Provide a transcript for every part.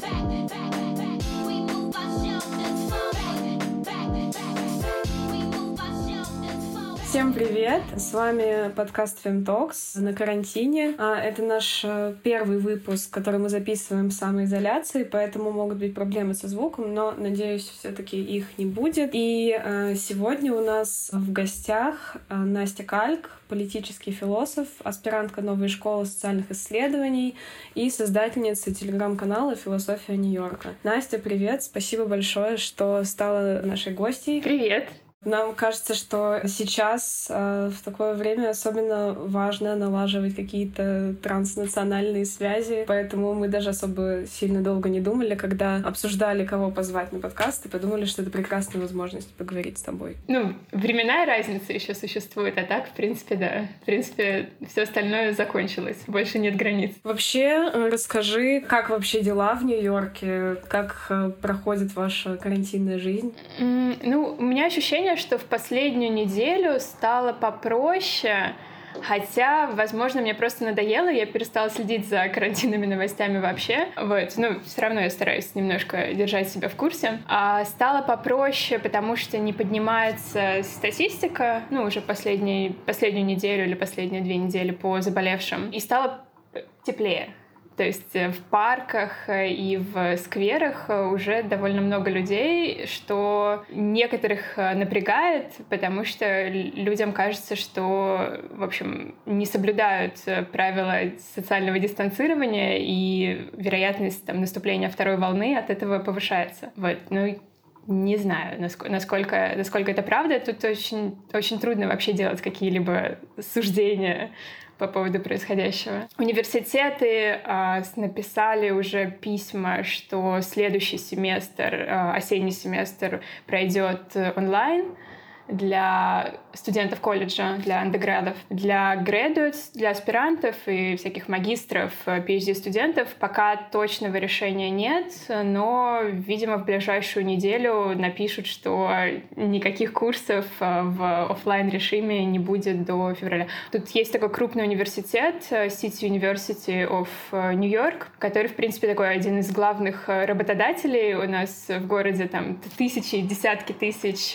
Back, back. Всем привет! С вами подкаст Femtalks на карантине. А, это наш э, первый выпуск, который мы записываем в самоизоляции, поэтому могут быть проблемы со звуком, но, надеюсь, все таки их не будет. И э, сегодня у нас в гостях э, Настя Кальк, политический философ, аспирантка новой школы социальных исследований и создательница телеграм-канала «Философия Нью-Йорка». Настя, привет! Спасибо большое, что стала нашей гостьей. Привет! Нам кажется, что сейчас э, в такое время особенно важно налаживать какие-то транснациональные связи, поэтому мы даже особо сильно долго не думали, когда обсуждали, кого позвать на подкаст, и подумали, что это прекрасная возможность поговорить с тобой. Ну, временная разница еще существует, а так, в принципе, да. В принципе, все остальное закончилось, больше нет границ. Вообще, э, расскажи, как вообще дела в Нью-Йорке, как э, проходит ваша карантинная жизнь? Ну, у меня ощущение, что в последнюю неделю стало попроще, Хотя, возможно, мне просто надоело, я перестала следить за карантинными новостями вообще. Вот, ну, все равно я стараюсь немножко держать себя в курсе. А стало попроще, потому что не поднимается статистика, ну, уже последний, последнюю неделю или последние две недели по заболевшим. И стало теплее. То есть э, в парках э, и в скверах э, уже довольно много людей, что некоторых напрягает, потому что людям кажется, что, в общем, не соблюдают правила социального дистанцирования, и вероятность там, наступления второй волны от этого повышается. Вот. Ну, не знаю, насколько, насколько это правда. Тут очень, очень трудно вообще делать какие-либо суждения по поводу происходящего. Университеты э, написали уже письма, что следующий семестр, э, осенний семестр пройдет онлайн для студентов колледжа, для андеградов. Для graduates, для аспирантов и всяких магистров, PhD-студентов пока точного решения нет, но, видимо, в ближайшую неделю напишут, что никаких курсов э, в офлайн режиме не будет до февраля. Тут есть такой крупный университет, э, City University of э, New York, который, в принципе, такой один из главных работодателей у нас в городе, там тысячи, десятки тысяч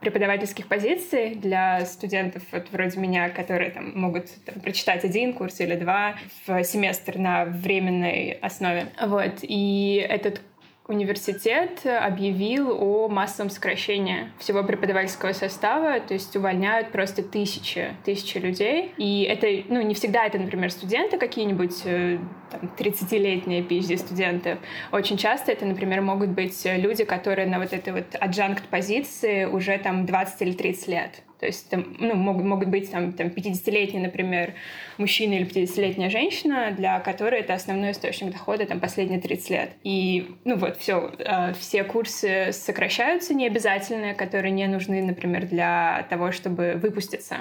преподавательских позиций для студентов вот вроде меня, которые там, могут там, прочитать один курс или два в семестр на временной основе. Вот. И этот университет объявил о массовом сокращении всего преподавательского состава, то есть увольняют просто тысячи, тысячи людей. И это, ну, не всегда это, например, студенты какие-нибудь, э, там, 30-летние PhD-студенты. Очень часто это, например, могут быть люди, которые на вот этой вот adjunct позиции уже там 20 или 30 лет. То есть там, ну, могут, могут быть там, там 50-летний, например, мужчина или 50-летняя женщина, для которой это основной источник дохода там, последние 30 лет. И ну вот, все, э, все курсы сокращаются необязательные, которые не нужны, например, для того, чтобы выпуститься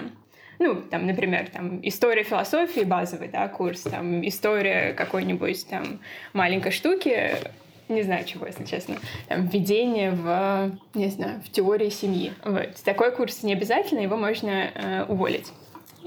ну, там, например, там, история философии базовый, да, курс, там, история какой-нибудь там маленькой штуки, не знаю чего, если честно, там, введение в, не знаю, в теории семьи. Вот. Такой курс не обязательно, его можно э, уволить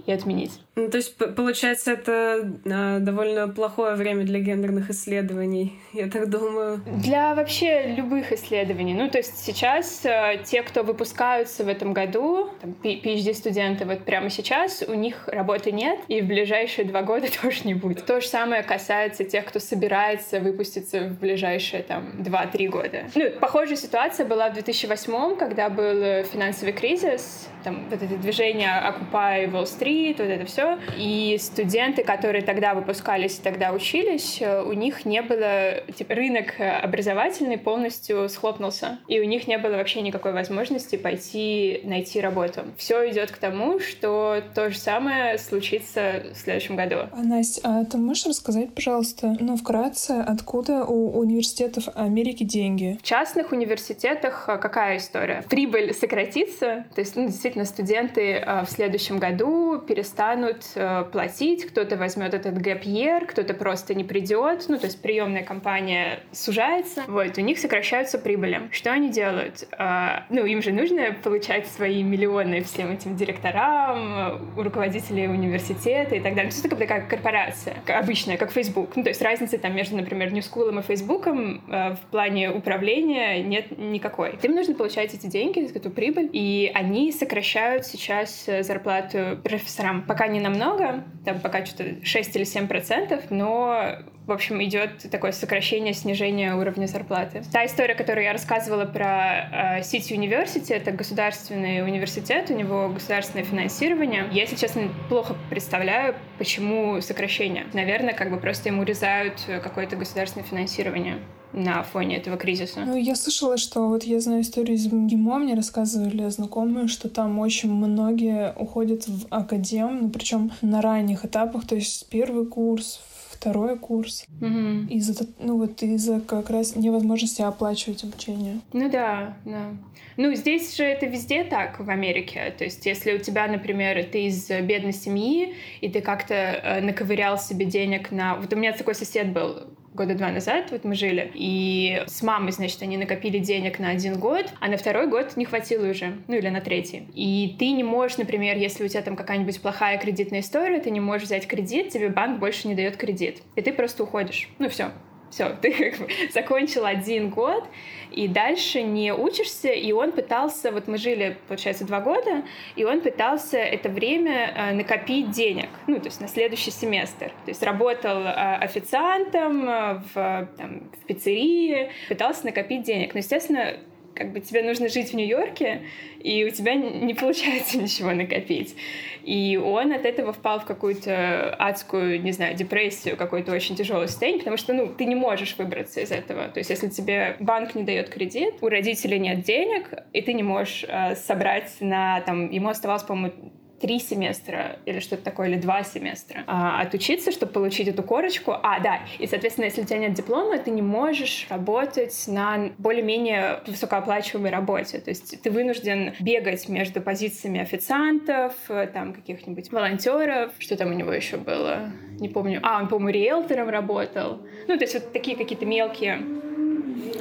и отменить. Ну, то есть, получается, это э, довольно плохое время для гендерных исследований, я так думаю. Для вообще любых исследований. Ну, то есть сейчас э, те, кто выпускаются в этом году, там, PhD-студенты, вот прямо сейчас, у них работы нет, и в ближайшие два года тоже не будет. То же самое касается тех, кто собирается выпуститься в ближайшие там два-три года. Ну, похожая ситуация была в 2008, когда был финансовый кризис, там вот это движение Occupy Wall Street, вот это все, все. И студенты, которые тогда выпускались и тогда учились, э, у них не было... Типа, рынок образовательный полностью схлопнулся. И у них не было вообще никакой возможности пойти найти работу. Все идет к тому, что то же самое случится в следующем году. А, Настя, а ты можешь рассказать, пожалуйста, ну, вкратце, откуда у университетов Америки деньги? В частных университетах э, какая история? Прибыль сократится, то есть, ну, действительно, студенты э, в следующем году перестанут перестанут э, платить, кто-то возьмет этот гэп кто-то просто не придет, ну, то есть приемная компания сужается, вот, у них сокращаются прибыли. Что они делают? Э, ну, им же нужно получать свои миллионы всем этим директорам, руководителей университета и так далее. Это такая корпорация, обычная, как Facebook. Ну, то есть разницы там между, например, New School и Facebook э, в плане управления нет никакой. Им нужно получать эти деньги, эту прибыль, и они сокращают сейчас э, зарплату профессорам. Пока не намного, там пока что-то 6 или 7 процентов, но в общем, идет такое сокращение, снижение уровня зарплаты. Та история, которую я рассказывала про э, City University, это государственный университет, у него государственное финансирование. Я, если честно, плохо представляю, почему сокращение. Наверное, как бы просто ему урезают какое-то государственное финансирование на фоне этого кризиса? Ну, я слышала, что вот я знаю историю из МГИМО, мне рассказывали знакомые, что там очень многие уходят в академ, ну, причем на ранних этапах, то есть первый курс, второй курс. Угу. Из-за, ну, вот из-за как раз невозможности оплачивать обучение. Ну да, да. Ну, здесь же это везде так, в Америке. То есть, если у тебя, например, ты из бедной семьи, и ты как-то э, наковырял себе денег на... Вот у меня такой сосед был, года два назад, вот мы жили, и с мамой, значит, они накопили денег на один год, а на второй год не хватило уже, ну или на третий. И ты не можешь, например, если у тебя там какая-нибудь плохая кредитная история, ты не можешь взять кредит, тебе банк больше не дает кредит, и ты просто уходишь. Ну все, все, ты как бы закончил один год, и дальше не учишься, и он пытался, вот мы жили, получается, два года, и он пытался это время э, накопить денег, ну, то есть на следующий семестр. То есть работал э, официантом э, в, там, в пиццерии, пытался накопить денег. Но, естественно, как бы тебе нужно жить в Нью-Йорке, и у тебя не получается ничего накопить. И он от этого впал в какую-то адскую, не знаю, депрессию, какой-то очень тяжелый состояние, потому что, ну, ты не можешь выбраться из этого. То есть, если тебе банк не дает кредит, у родителей нет денег, и ты не можешь э, собрать на, там, ему оставалось, по-моему, три семестра или что-то такое, или два семестра а, отучиться, чтобы получить эту корочку. А, да, и, соответственно, если у тебя нет диплома, ты не можешь работать на более-менее высокооплачиваемой работе. То есть ты вынужден бегать между позициями официантов, там, каких-нибудь волонтеров, что там у него еще было, не помню. А, он, по-моему, риэлтором работал. Ну, то есть вот такие какие-то мелкие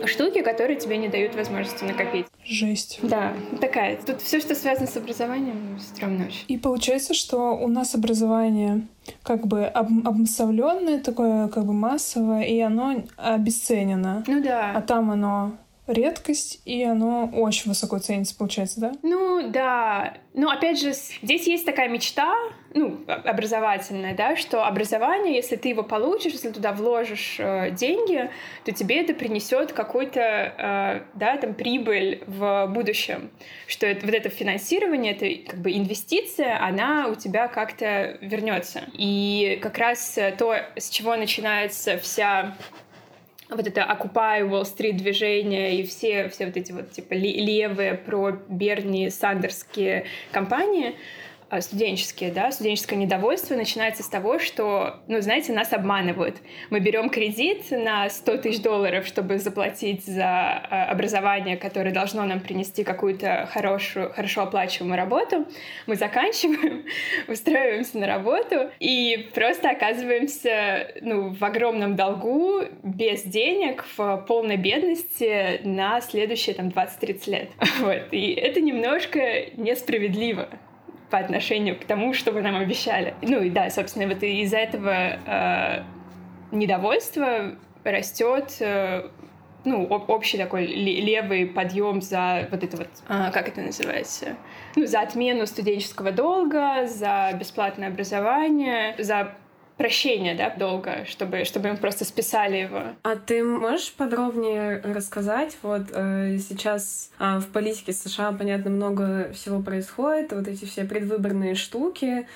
штуки, которые тебе не дают возможности накопить. Жесть. Да, такая. Тут все, что связано с образованием, стрёмно очень. И получается, что у нас образование как бы об обособленное, такое как бы массовое, и оно обесценено. Ну да. А там оно редкость, и оно очень высоко ценится, получается, да? Ну, да. Ну, опять же, здесь есть такая мечта, ну, образовательная, да, что образование, если ты его получишь, если туда вложишь э, деньги, то тебе это принесет какой-то, э, да, там, прибыль в будущем, что это, вот это финансирование, это как бы инвестиция, она у тебя как-то вернется. И как раз то, с чего начинается вся вот это Occupy Wall Street движение и все, все вот эти вот типа левые про Берни Сандерские компании, студенческие, да, студенческое недовольство начинается с того, что, ну, знаете, нас обманывают. Мы берем кредит на 100 тысяч долларов, чтобы заплатить за а, образование, которое должно нам принести какую-то хорошую, хорошо оплачиваемую работу. Мы заканчиваем, устраиваемся на работу и просто оказываемся, ну, в огромном долгу, без денег, в полной бедности на следующие, там, 20-30 лет. Вот. И это немножко несправедливо по отношению к тому, что вы нам обещали. Ну и да, собственно, вот из-за этого э, недовольства растет э, ну, общий такой левый подъем за вот это вот, а, как это называется, ну, за отмену студенческого долга, за бесплатное образование, за прощения, да, долго, чтобы, чтобы им просто списали его. А ты можешь подробнее рассказать? Вот э, сейчас э, в политике США, понятно, много всего происходит, вот эти все предвыборные штуки,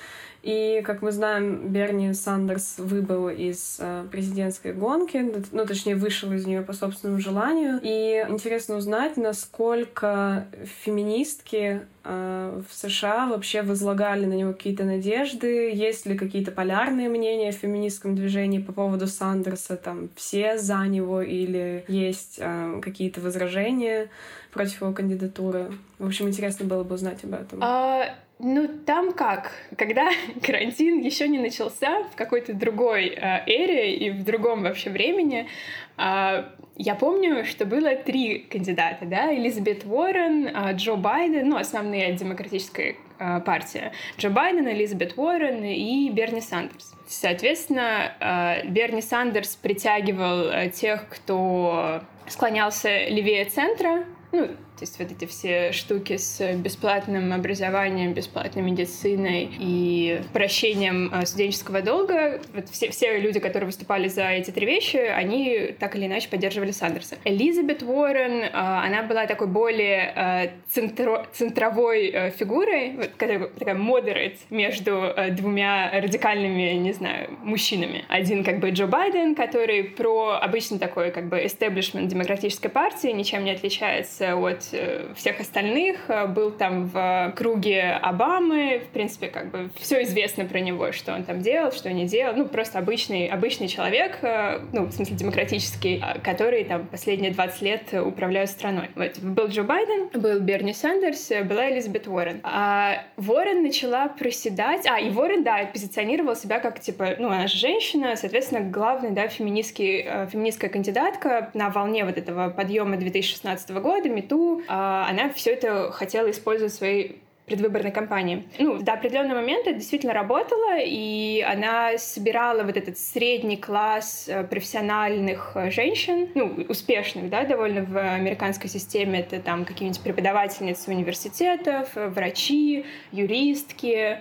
и, как мы знаем, Берни Сандерс выбыл из э, президентской гонки, ну, точнее, вышел из нее по собственному желанию. И интересно узнать, насколько феминистки э, в США вообще возлагали на него какие-то надежды, есть ли какие-то полярные мнения в феминистском движении по поводу Сандерса, там, все за него или есть э, какие-то возражения против его кандидатуры. В общем, интересно было бы узнать об этом. А Ну, там как? Когда карантин еще не начался, в какой-то другой э, эре и в другом вообще времени, э, я помню, что было три кандидата, да, Элизабет Уоррен, э, Джо Байден, ну, основные демократическая партия, Джо Байден, Элизабет Уоррен и Берни Сандерс. Соответственно, э, Берни Сандерс притягивал э, тех, кто склонялся левее центра, ну, то есть вот эти все штуки с бесплатным образованием, бесплатной медициной и прощением э, студенческого долга, вот все, все люди, которые выступали за эти три вещи, они так или иначе поддерживали Сандерса. Элизабет Уоррен, э, она была такой более э, центро, центровой фигурой, вот, такая, такая moderate между двумя радикальными, не знаю, мужчинами. Один как бы Джо Байден, который про обычный такой как бы establishment демократической партии, ничем не отличается от Э, всех остальных, э, был там в круге Обамы, в принципе, как бы все известно про него, что он там делал, что не делал, ну, просто обычный, обычный человек, э, ну, в смысле демократический, который там последние 20 лет управляет страной. Вот, был Джо Байден, был Берни Сандерс, была Элизабет Уоррен. А Уоррен начала проседать, а, и Уоррен, да, позиционировал себя как, типа, ну, она же женщина, соответственно, главная, да, феминистский, феминистская кандидатка на волне вот этого подъема 2016 года, МИТУ, а, она все это хотела использовать в своей предвыборной кампании. Ну, до определенного момента действительно работало, и она собирала вот этот средний класс э, профессиональных э, женщин, ну, успешных, да, довольно в американской системе. Это там какие-нибудь преподавательницы университетов, врачи, юристки,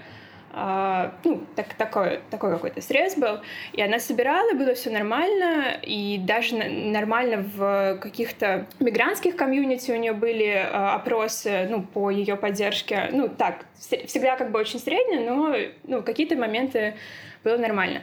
Uh, ну, так, такой, такой какой-то срез был. И она собирала, было все нормально, и даже нормально в каких-то мигрантских комьюнити у нее были uh, опросы, ну, по ее поддержке. Ну, так, всегда как бы очень средне, но, ну, какие-то моменты было нормально.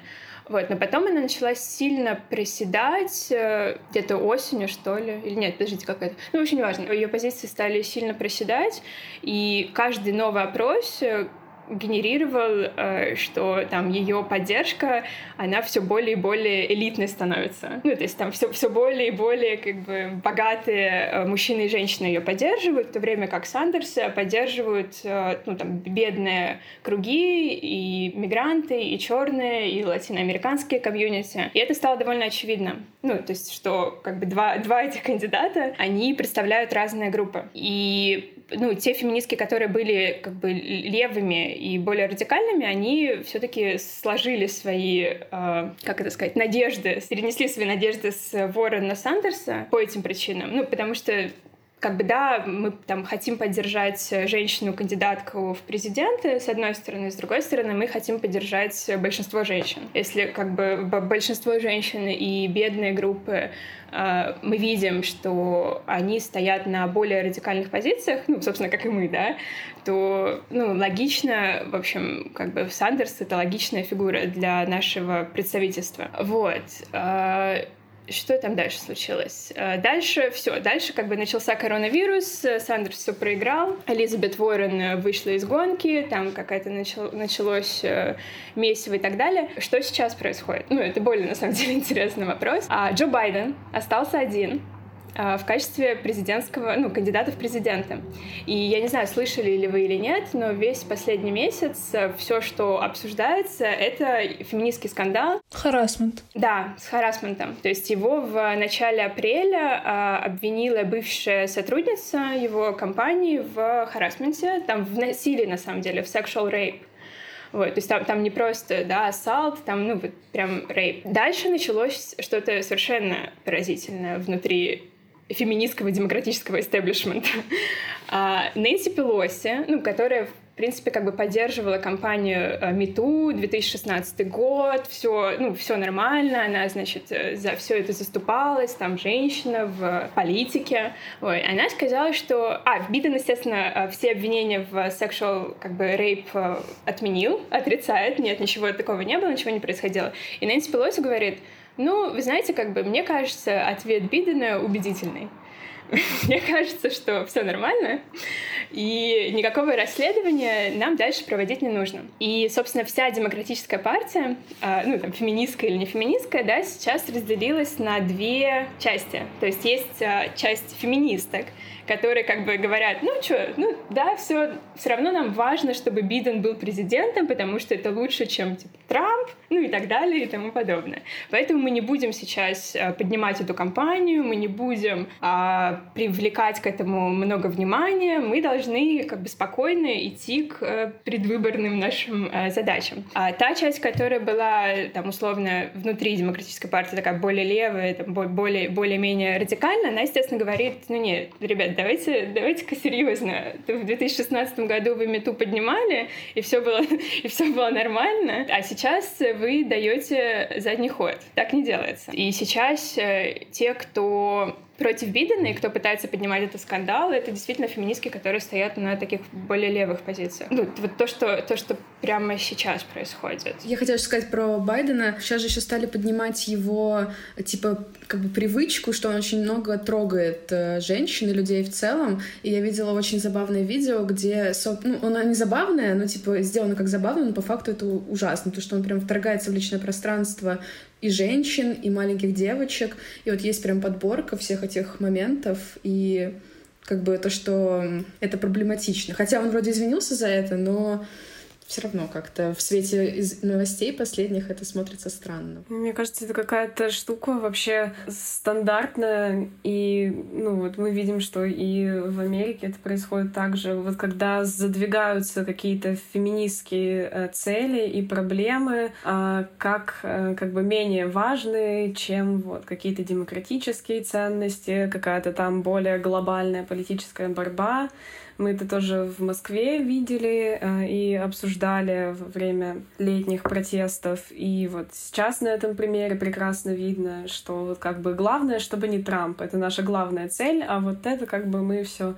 Вот, но потом она начала сильно приседать, э, где-то осенью, что ли, или нет, подождите, как это. Ну, очень важно. Ее позиции стали сильно проседать, и каждый новый опрос э, генерировал, э, что там ее поддержка, она все более и более элитной становится. Ну, то есть там все, все более и более как бы богатые э, мужчины и женщины ее поддерживают, в то время как Сандерса поддерживают э, ну, там, бедные круги и мигранты, и черные, и латиноамериканские комьюнити. И это стало довольно очевидно. Ну, то есть, что как бы два, два этих кандидата, они представляют разные группы. И ну, те феминистки, которые были как бы левыми и более радикальными, они все-таки сложили свои, э, как это сказать, надежды, перенесли свои надежды с Ворона Сандерса по этим причинам. Ну, потому что как бы, да, мы там хотим поддержать женщину-кандидатку в президенты, с одной стороны, с другой стороны, мы хотим поддержать большинство женщин. Если как бы большинство женщин и бедные группы э, мы видим, что они стоят на более радикальных позициях, ну, собственно, как и мы, да, то, ну, логично, в общем, как бы Сандерс — это логичная фигура для нашего представительства. Вот. Э, что там дальше случилось? Э, дальше все, дальше как бы начался коронавирус, Сандерс все проиграл, Элизабет Уоррен вышла из гонки, там какая-то начало, началось э, месиво и так далее. Что сейчас происходит? Ну, это более, на самом деле, интересный вопрос. А Джо Байден остался один, в качестве президентского, ну, кандидата в президенты. И я не знаю, слышали ли вы или нет, но весь последний месяц э, все, что обсуждается, это феминистский скандал. Харасмент. Да, с харасментом. То есть его в начале апреля а, обвинила бывшая сотрудница его компании в харасменте, там в насилии, на самом деле, в sexual rape. Вот, то есть там, там не просто, да, ассалт, там, ну, вот прям рейп. Дальше началось что-то совершенно поразительное внутри феминистского демократического истеблишмента. А, Нэнси Пелоси, ну, которая в принципе, как бы поддерживала кампанию МИТУ, 2016 год, все, ну, все нормально, она, значит, за все это заступалась, там, женщина в политике. Ой, она сказала, что... А, Биден, естественно, все обвинения в sexual, как бы, рейп отменил, отрицает, нет, ничего такого не было, ничего не происходило. И Нэнси Пелоси говорит, ну, вы знаете, как бы, мне кажется, ответ Бидена убедительный. мне кажется, что все нормально, и никакого расследования нам дальше проводить не нужно. И, собственно, вся демократическая партия, а, ну, там, феминистская или не феминистская, да, сейчас разделилась на две части. То есть есть а, часть феминисток, которые как бы говорят, ну что, ну да, все, все равно нам важно, чтобы Биден был президентом, потому что это лучше, чем типа, Трамп, ну и так далее и тому подобное. Поэтому мы не будем сейчас а, поднимать эту кампанию, мы не будем а, привлекать к этому много внимания, мы должны как бы спокойно идти к а, предвыборным нашим а, задачам. А та часть, которая была там условно внутри демократической партии такая более левая, там, более более-менее радикальная, она естественно говорит, ну нет, ребят, давайте, давайте-ка серьезно. В 2016 году вы мету поднимали, и все было, и все было нормально, а сейчас вы даете задний ход. Так не делается. И сейчас э, те, кто против Бидена, и кто пытается поднимать этот скандал, это действительно феминистки, которые стоят на таких более левых позициях. Ну, вот то, что, то, что прямо сейчас происходит. Я хотела сказать про Байдена. Сейчас же еще стали поднимать его, типа, как бы привычку, что он очень много трогает э, женщин и людей в целом. И я видела очень забавное видео, где, ну, оно не забавное, но, типа, сделано как забавно, но по факту это ужасно, потому что он прям вторгается в личное пространство и женщин, и маленьких девочек. И вот есть прям подборка всех этих моментов, и как бы то, что это проблематично. Хотя он вроде извинился за это, но все равно как-то в свете из новостей последних это смотрится странно. Мне кажется, это какая-то штука вообще стандартная, и ну вот мы видим, что и в Америке это происходит так же. Вот когда задвигаются какие-то феминистские э, цели и проблемы, а, как э, как бы менее важные, чем вот какие-то демократические ценности, какая-то там более глобальная политическая борьба, мы это тоже в Москве видели э, и обсуждали во время летних протестов. И вот сейчас на этом примере прекрасно видно, что вот как бы главное, чтобы не Трамп. Это наша главная цель, а вот это как бы мы все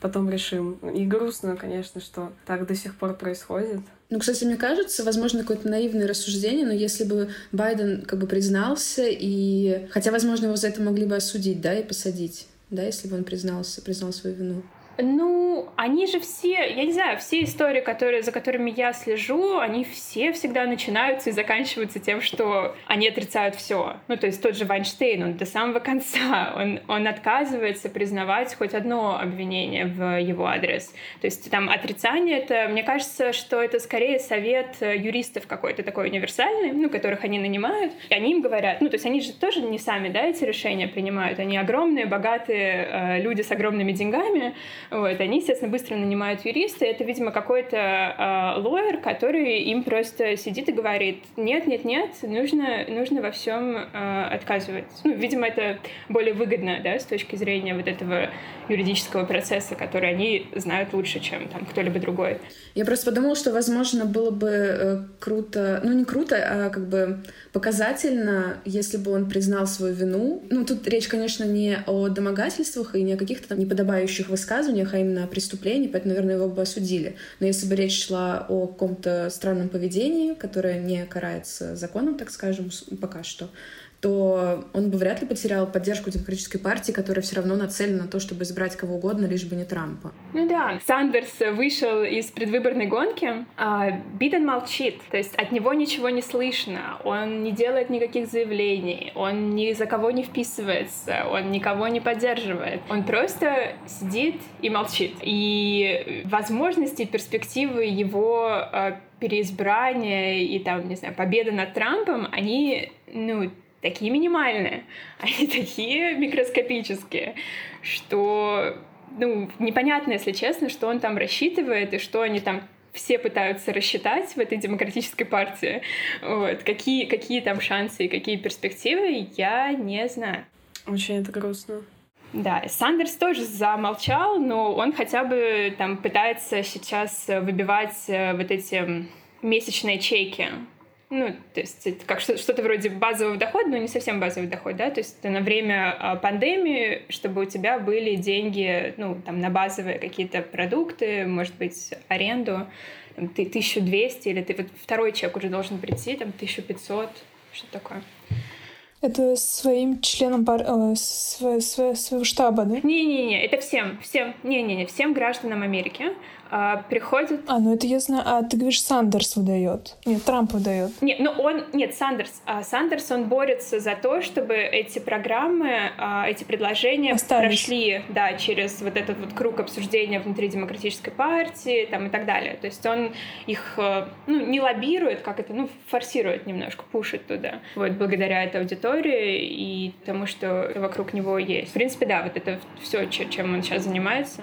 потом решим. И грустно, конечно, что так до сих пор происходит. Ну, кстати, мне кажется, возможно, какое-то наивное рассуждение, но если бы Байден как бы признался, и... Хотя, возможно, его за это могли бы осудить, да, и посадить, да, если бы он признался, признал свою вину. Ну, они же все, я не знаю, все истории, которые, за которыми я слежу, они все всегда начинаются и заканчиваются тем, что они отрицают все. Ну, то есть тот же Вайнштейн, он до самого конца, он, он отказывается признавать хоть одно обвинение в его адрес. То есть там отрицание, это, мне кажется, что это скорее совет юристов какой-то такой универсальный, ну, которых они нанимают, и они им говорят, ну, то есть они же тоже не сами, да, эти решения принимают, они огромные, богатые э, люди с огромными деньгами, вот, они, естественно, быстро нанимают юриста, это, видимо, какой-то э, лоер, который им просто сидит и говорит, нет, нет, нет, нужно, нужно во всем э, отказывать. Ну, видимо, это более выгодно, да, с точки зрения вот этого юридического процесса, который они знают лучше, чем там кто-либо другой. Я просто подумала, что, возможно, было бы э, круто, ну, не круто, а как бы показательно, если бы он признал свою вину. Ну, тут речь, конечно, не о домогательствах и не о каких-то там неподобающих высказываниях, преступлениях, а именно о преступлении, поэтому, наверное, его бы осудили. Но если бы речь шла о каком-то странном поведении, которое не карается законом, так скажем, пока что, то он бы вряд ли потерял поддержку демократической партии, которая все равно нацелена на то, чтобы избрать кого угодно, лишь бы не Трампа. Ну да, Сандерс вышел из предвыборной гонки, а Биден молчит, то есть от него ничего не слышно, он не делает никаких заявлений, он ни за кого не вписывается, он никого не поддерживает, он просто сидит и молчит. И возможности, перспективы его а, переизбрания и там, не знаю, победы над Трампом, они, ну, такие минимальные, они такие микроскопические, что ну, непонятно, если честно, что он там рассчитывает и что они там все пытаются рассчитать в этой демократической партии. Вот. Какие, какие там шансы и какие перспективы, я не знаю. Очень это грустно. Да, Сандерс тоже замолчал, но он хотя бы там пытается сейчас выбивать э, вот эти месячные чеки ну, то есть это как что-то вроде базового дохода, но не совсем базовый доход, да, то есть это на время а, пандемии, чтобы у тебя были деньги, ну, там, на базовые какие-то продукты, может быть, аренду, там, ты 1200, или ты вот второй чек уже должен прийти, там, 1500, что такое. Это своим членам пар... э, сво... Сво... своего штаба, да? Не-не-не, это всем, всем, не-не-не, всем гражданам Америки а, приходит... А, ну это я знаю. А ты говоришь, Сандерс выдает. Нет, Трамп выдает. Нет, ну он... Нет, Сандерс. А, Сандерс, он борется за то, чтобы эти программы, а, эти предложения Остались. прошли, да, через вот этот вот круг обсуждения внутри Демократической партии там и так далее. То есть он их, э, ну, не лоббирует, как это, ну, форсирует немножко, пушит туда. Вот, благодаря этой аудитории и тому, что вокруг него есть. В принципе, да, вот это все, чем он сейчас занимается.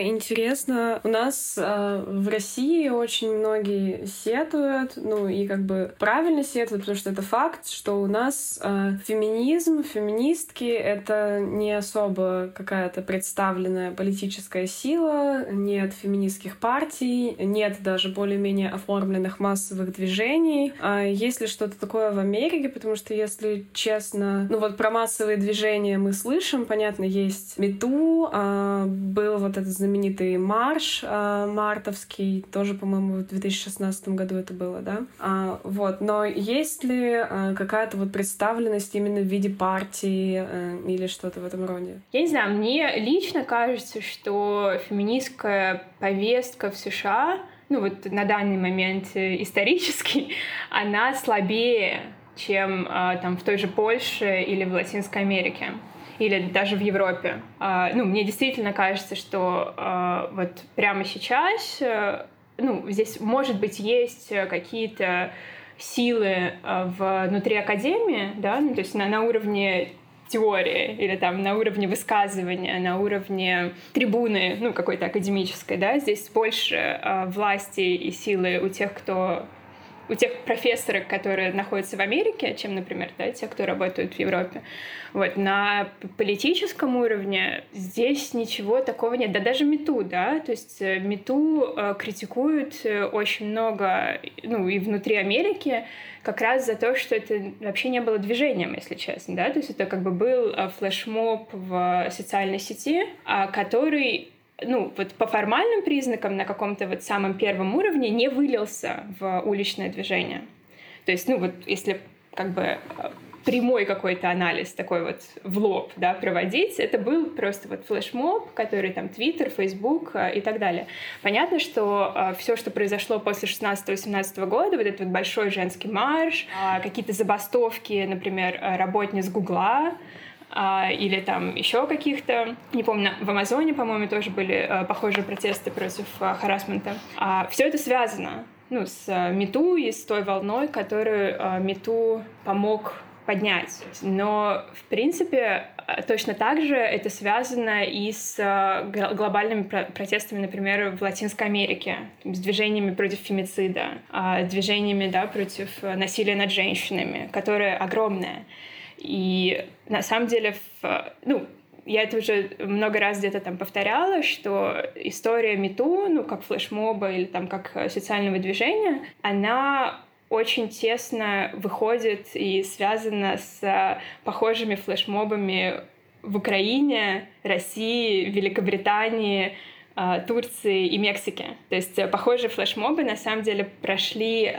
интересно, у нас э, в России очень многие сетуют, ну и как бы правильно сетуют, потому что это факт, что у нас э, феминизм, феминистки — это не особо какая-то представленная политическая сила, нет феминистских партий, нет даже более-менее оформленных массовых движений. А есть ли что-то такое в Америке? Потому что, если честно, ну вот про массовые движения мы слышим, понятно, есть Мету, а, был вот этот знаменитый марш э, мартовский, тоже, по-моему, в 2016 году это было, да? А, вот, но есть ли э, какая-то вот представленность именно в виде партии э, или что-то в этом роде? Я не знаю, мне лично кажется, что феминистская повестка в США, ну вот на данный момент э, исторически, она слабее, чем э, там в той же Польше или в Латинской Америке или даже в Европе. А, ну, мне действительно кажется, что а, вот прямо сейчас, э, ну, здесь, может быть, есть какие-то силы а, внутри академии, да, ну, то есть на, на уровне теории или там на уровне высказывания, на уровне трибуны, ну, какой-то академической, да, здесь больше э, власти и силы у тех, кто у тех профессоров, которые находятся в Америке, чем, например, да, те, кто работают в Европе. Вот, на политическом уровне здесь ничего такого нет. Да даже МИТУ, да, то есть э, МИТУ э, критикуют э, очень много, ну, и внутри Америки, как раз за то, что это вообще не было движением, если честно, да, то есть это как бы был флешмоб в социальной сети, а, который ну, вот по формальным признакам на каком-то вот самом первом уровне не вылился в уличное движение. То есть, ну, вот если как бы э, прямой какой-то анализ такой вот в лоб, да, проводить, это был просто вот флешмоб, который там Твиттер, Фейсбук э, и так далее. Понятно, что э, все, что произошло после 16-18 года, вот этот вот большой женский марш, какие-то забастовки, например, работниц Гугла, или там еще каких-то, не помню, в Амазоне, по-моему, тоже были а, похожие протесты против а, харасмента. А, все это связано ну, с Мету и с той волной, которую Мету помог поднять. Но, в принципе, точно так же это связано и с глобальными протестами, например, в Латинской Америке, с движениями против фемицида, движениями да, против насилия над женщинами, которое огромное. И на самом деле, в, ну, я это уже много раз где-то там повторяла, что история Мету, ну, как флешмоба или там как социального движения, она очень тесно выходит и связана с похожими флешмобами в Украине, России, Великобритании, а, Турции и Мексики. То есть похожие флешмобы на самом деле прошли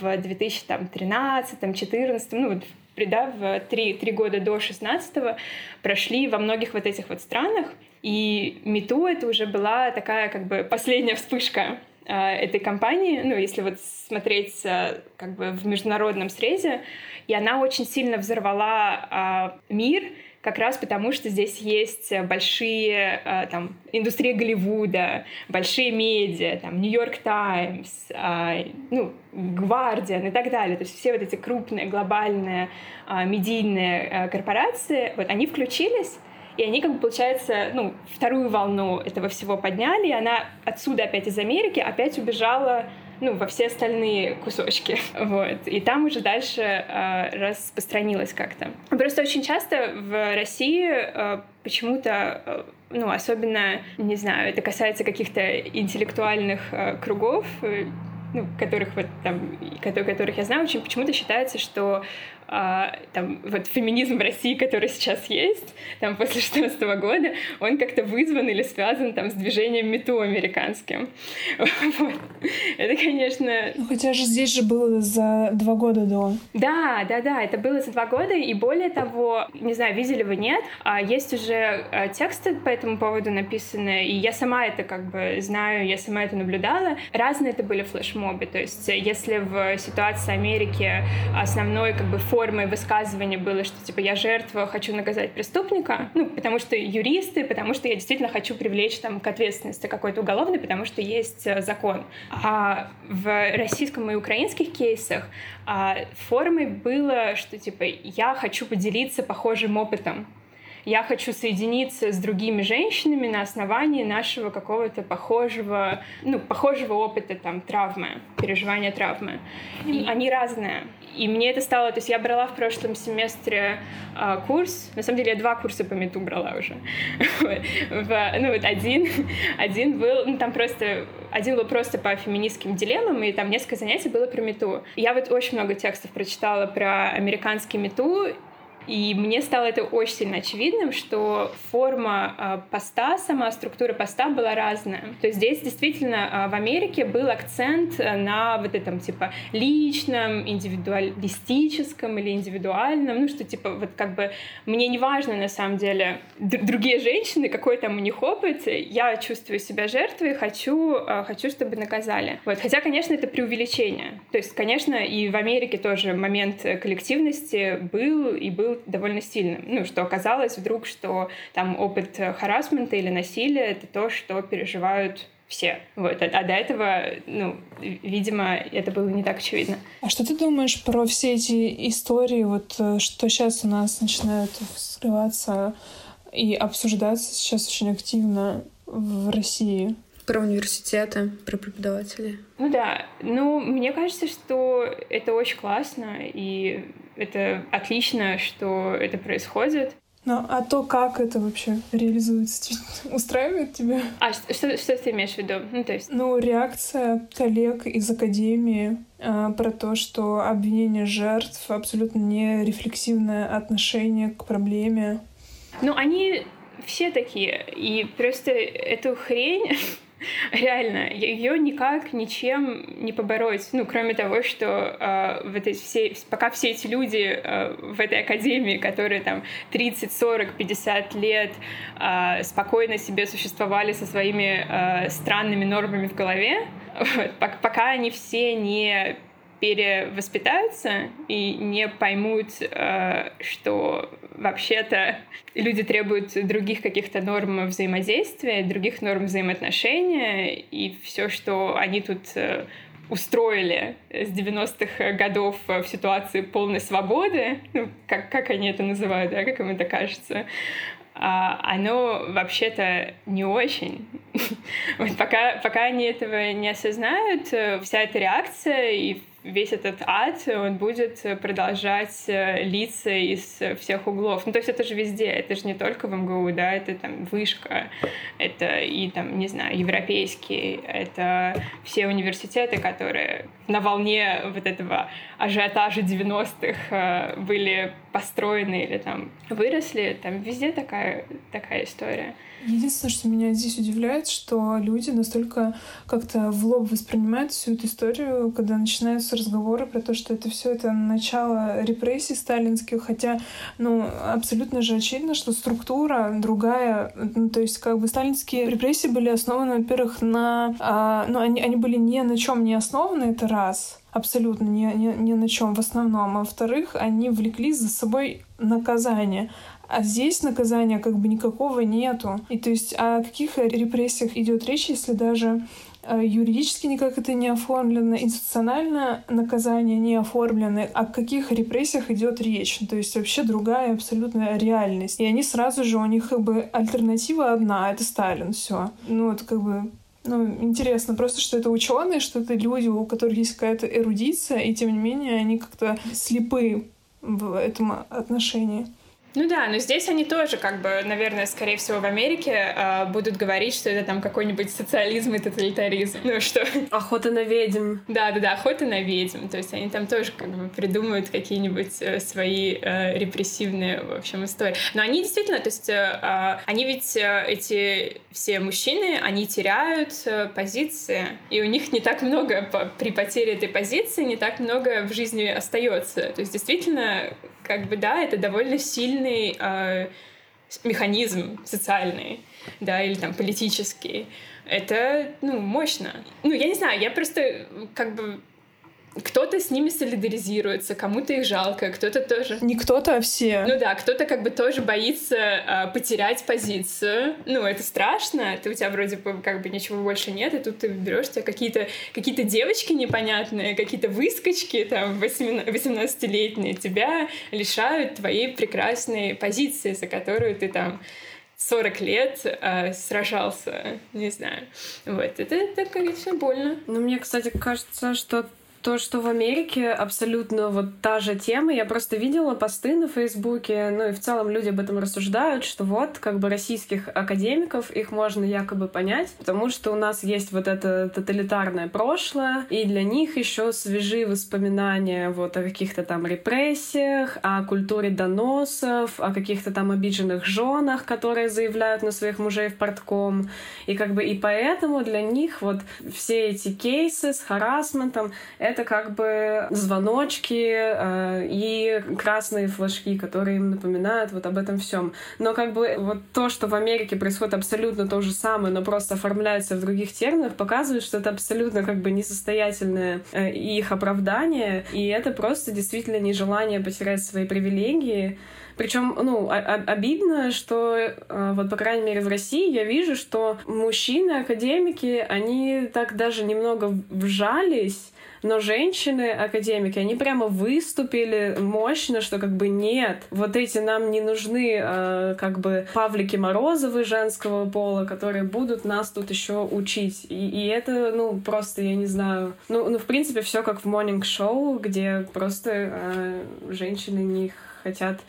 в 2013-2014, ну да, в три, три года до 16 прошли во многих вот этих вот странах. И Мету это уже была такая как бы последняя вспышка э, этой компании, ну, если вот смотреть э, как бы в международном срезе, и она очень сильно взорвала э, мир, как раз потому, что здесь есть большие э, там индустрия Голливуда, большие медиа, там Нью-Йорк Таймс, э, ну Гвардиан и так далее. То есть все вот эти крупные глобальные э, медийные корпорации, вот они включились и они, как бы, получается, ну, вторую волну этого всего подняли, и она отсюда опять из Америки опять убежала ну, во все остальные кусочки. Вот. И там уже дальше э, распространилось как-то. Просто очень часто в России э, почему-то э, ну, особенно, не знаю, это касается каких-то интеллектуальных э, кругов, ну, которых вот там, которых я знаю, очень почему-то считается, что а, там, вот феминизм в России, который сейчас есть, там, после 16 года, он как-то вызван или связан там с движением мету американским. Вот. Это, конечно... Ну, хотя же здесь же было за два года до. Да, да, да, это было за два года, и более того, не знаю, видели вы, нет, а есть уже а, тексты по этому поводу написаны, и я сама это как бы знаю, я сама это наблюдала. Разные это были флешмобы, то есть если в ситуации Америки основной как бы формой высказывания было, что типа я жертва, хочу наказать преступника, ну, потому что юристы, потому что я действительно хочу привлечь там к ответственности какой-то уголовной, потому что есть э, закон. А в российском и украинских кейсах а, формой было, что типа я хочу поделиться похожим опытом я хочу соединиться с другими женщинами на основании нашего какого-то похожего, ну, похожего опыта, там, травмы, переживания травмы. И они разные. И мне это стало... То есть я брала в прошлом семестре э, курс. На самом деле я два курса по мету брала уже. в, ну вот один, один был... Ну там просто... Один был просто по феминистским дилеммам, и там несколько занятий было про мету. Я вот очень много текстов прочитала про американский мету, и мне стало это очень сильно очевидным, что форма э, поста, сама структура поста была разная. То есть здесь действительно э, в Америке был акцент на вот этом типа личном, индивидуалистическом или индивидуальном, ну что типа вот как бы мне не важно на самом деле другие женщины, какой там у них опыт, я чувствую себя жертвой, хочу, э, хочу, чтобы наказали. Вот. Хотя, конечно, это преувеличение. То есть, конечно, и в Америке тоже момент коллективности был и был довольно сильным. Ну, что оказалось вдруг, что там опыт харасмента или насилия — это то, что переживают все. Вот. А, а до этого, ну, видимо, это было не так очевидно. А что ты думаешь про все эти истории, вот э, что сейчас у нас начинают вскрываться и обсуждаться сейчас очень активно в России? Про университеты, про преподавателей. Ну да, ну мне кажется, что это очень классно, и это отлично, что это происходит. Ну, а то, как это вообще реализуется, устраивает тебя? А что, что, что ты имеешь в виду? Ну, то есть... Ну, реакция коллег из Академии э, про то, что обвинение жертв абсолютно не рефлексивное отношение к проблеме. Ну, они все такие. И просто эту хрень Реально, ее никак ничем не побороть. Ну, кроме того, что э, вот эти все, пока все эти люди э, в этой академии, которые там 30, 40, 50 лет э, спокойно себе существовали со своими э, странными нормами в голове, вот, пока они все не перевоспитаются и не поймут, э, что вообще-то люди требуют других каких-то норм взаимодействия, других норм взаимоотношения, и все, что они тут э, устроили с 90-х годов в ситуации полной свободы, ну, как, как они это называют, да, как им это кажется, а, оно вообще-то не очень. вот пока, пока они этого не осознают, э, вся эта реакция и весь этот ад, он будет продолжать э, литься из всех углов. Ну, то есть это же везде, это же не только в МГУ, да, это там вышка, это и там, не знаю, европейский, это все университеты, которые на волне вот этого ажиотажа 90-х э, были построены или там выросли, там везде такая, такая история. Единственное, что меня здесь удивляет, что люди настолько как-то в лоб воспринимают всю эту историю, когда начинаются разговоры про то, что это все это начало репрессий сталинских, хотя, ну, абсолютно же очевидно, что структура другая, ну, то есть как бы сталинские репрессии были основаны, во-первых, на, а, ну, они, они были ни на чем не основаны, это раз, абсолютно ни, ни, ни на чем в основном. А во-вторых, они влекли за собой наказание. А здесь наказания как бы никакого нету. И то есть о каких репрессиях идет речь, если даже э, юридически никак это не оформлено, институционально наказание не оформлено, о каких репрессиях идет речь. То есть вообще другая абсолютная реальность. И они сразу же, у них как бы альтернатива одна, это Сталин, все. Ну вот как бы ну, интересно просто, что это ученые, что это люди, у которых есть какая-то эрудиция, и тем не менее они как-то слепы в этом отношении. Ну да, но здесь они тоже, как бы, наверное, скорее всего, в Америке э, будут говорить, что это там какой-нибудь социализм и тоталитаризм. Ну что? Охота на ведьм. Да, да, да, охота на ведьм. То есть они там тоже как бы придумывают какие-нибудь э, свои э, репрессивные, в общем, истории. Но они действительно, то есть э, а, они ведь э, эти все мужчины, они теряют э, позиции, и у них не так много по, при потере этой позиции, не так много в жизни остается. То есть действительно, как бы да, это довольно сильный э, механизм социальный, да, или там политический. Это, ну, мощно. Ну, я не знаю, я просто как бы кто-то с ними солидаризируется, кому-то их жалко, кто-то тоже... Не кто-то, а все. Ну да, кто-то как бы тоже боится э, потерять позицию. Ну, это страшно, ты, у тебя вроде бы как бы ничего больше нет, и тут ты берешь тебя какие-то какие девочки непонятные, какие-то выскочки там 18-летние тебя лишают твоей прекрасной позиции, за которую ты там 40 лет э, сражался, не знаю. Вот, это, это конечно, больно. Ну, мне, кстати, кажется, что то, что в Америке абсолютно вот та же тема. Я просто видела посты на Фейсбуке, ну и в целом люди об этом рассуждают, что вот как бы российских академиков, их можно якобы понять, потому что у нас есть вот это тоталитарное прошлое, и для них еще свежие воспоминания вот о каких-то там репрессиях, о культуре доносов, о каких-то там обиженных женах, которые заявляют на своих мужей в портком. И как бы и поэтому для них вот все эти кейсы с харасментом — это как бы звоночки э, и красные флажки, которые им напоминают вот об этом всем. Но как бы вот то, что в Америке происходит абсолютно то же самое, но просто оформляется в других терминах, показывает, что это абсолютно как бы несостоятельное э, их оправдание, и это просто действительно нежелание потерять свои привилегии, причем, ну, обидно, что э, вот, по крайней мере, в России я вижу, что мужчины, академики, они так даже немного вжались но женщины, академики, они прямо выступили мощно, что как бы нет, вот эти нам не нужны э, как бы Павлики Морозовы женского пола, которые будут нас тут еще учить. И, и это, ну, просто, я не знаю, ну, ну в принципе, все как в Show, где просто э, женщины не хотят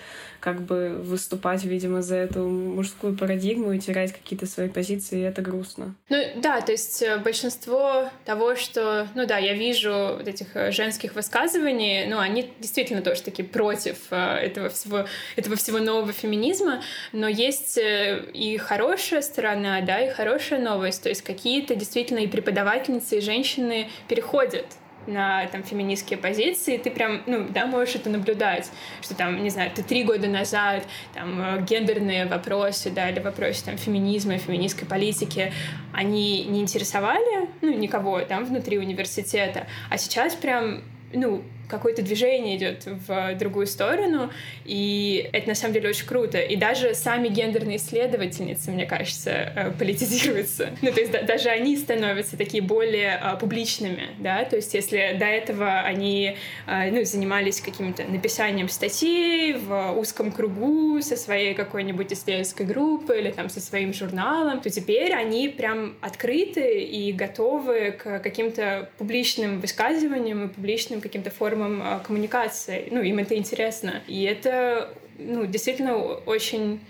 как бы выступать, видимо, за эту мужскую парадигму и терять какие-то свои позиции, и это грустно. Ну да, то есть э, большинство того, что, ну да, я вижу вот этих э, женских высказываний, ну они действительно тоже такие против э, этого всего, этого всего нового феминизма, но есть и хорошая сторона, да, и хорошая новость, то есть какие-то действительно и преподавательницы, и женщины переходят на там феминистские позиции, ты прям, ну, да, можешь это наблюдать, что там, не знаю, ты три года назад там э, гендерные вопросы, да, или вопросы там феминизма, феминистской политики, они не интересовали, ну, никого там внутри университета, а сейчас прям, ну, какое-то движение идет в другую сторону, и это на самом деле очень круто. И даже сами гендерные исследовательницы, мне кажется, э, политизируются. Ну, то есть да, даже они становятся такие более а, публичными, да, то есть если до этого они, а, ну, занимались каким-то написанием статей в узком кругу со своей какой-нибудь исследовательской группой или там со своим журналом, то теперь они прям открыты и готовы к каким-то публичным высказываниям и публичным каким-то формам формам а, коммуникации. Ну, им это интересно. И это ну, действительно очень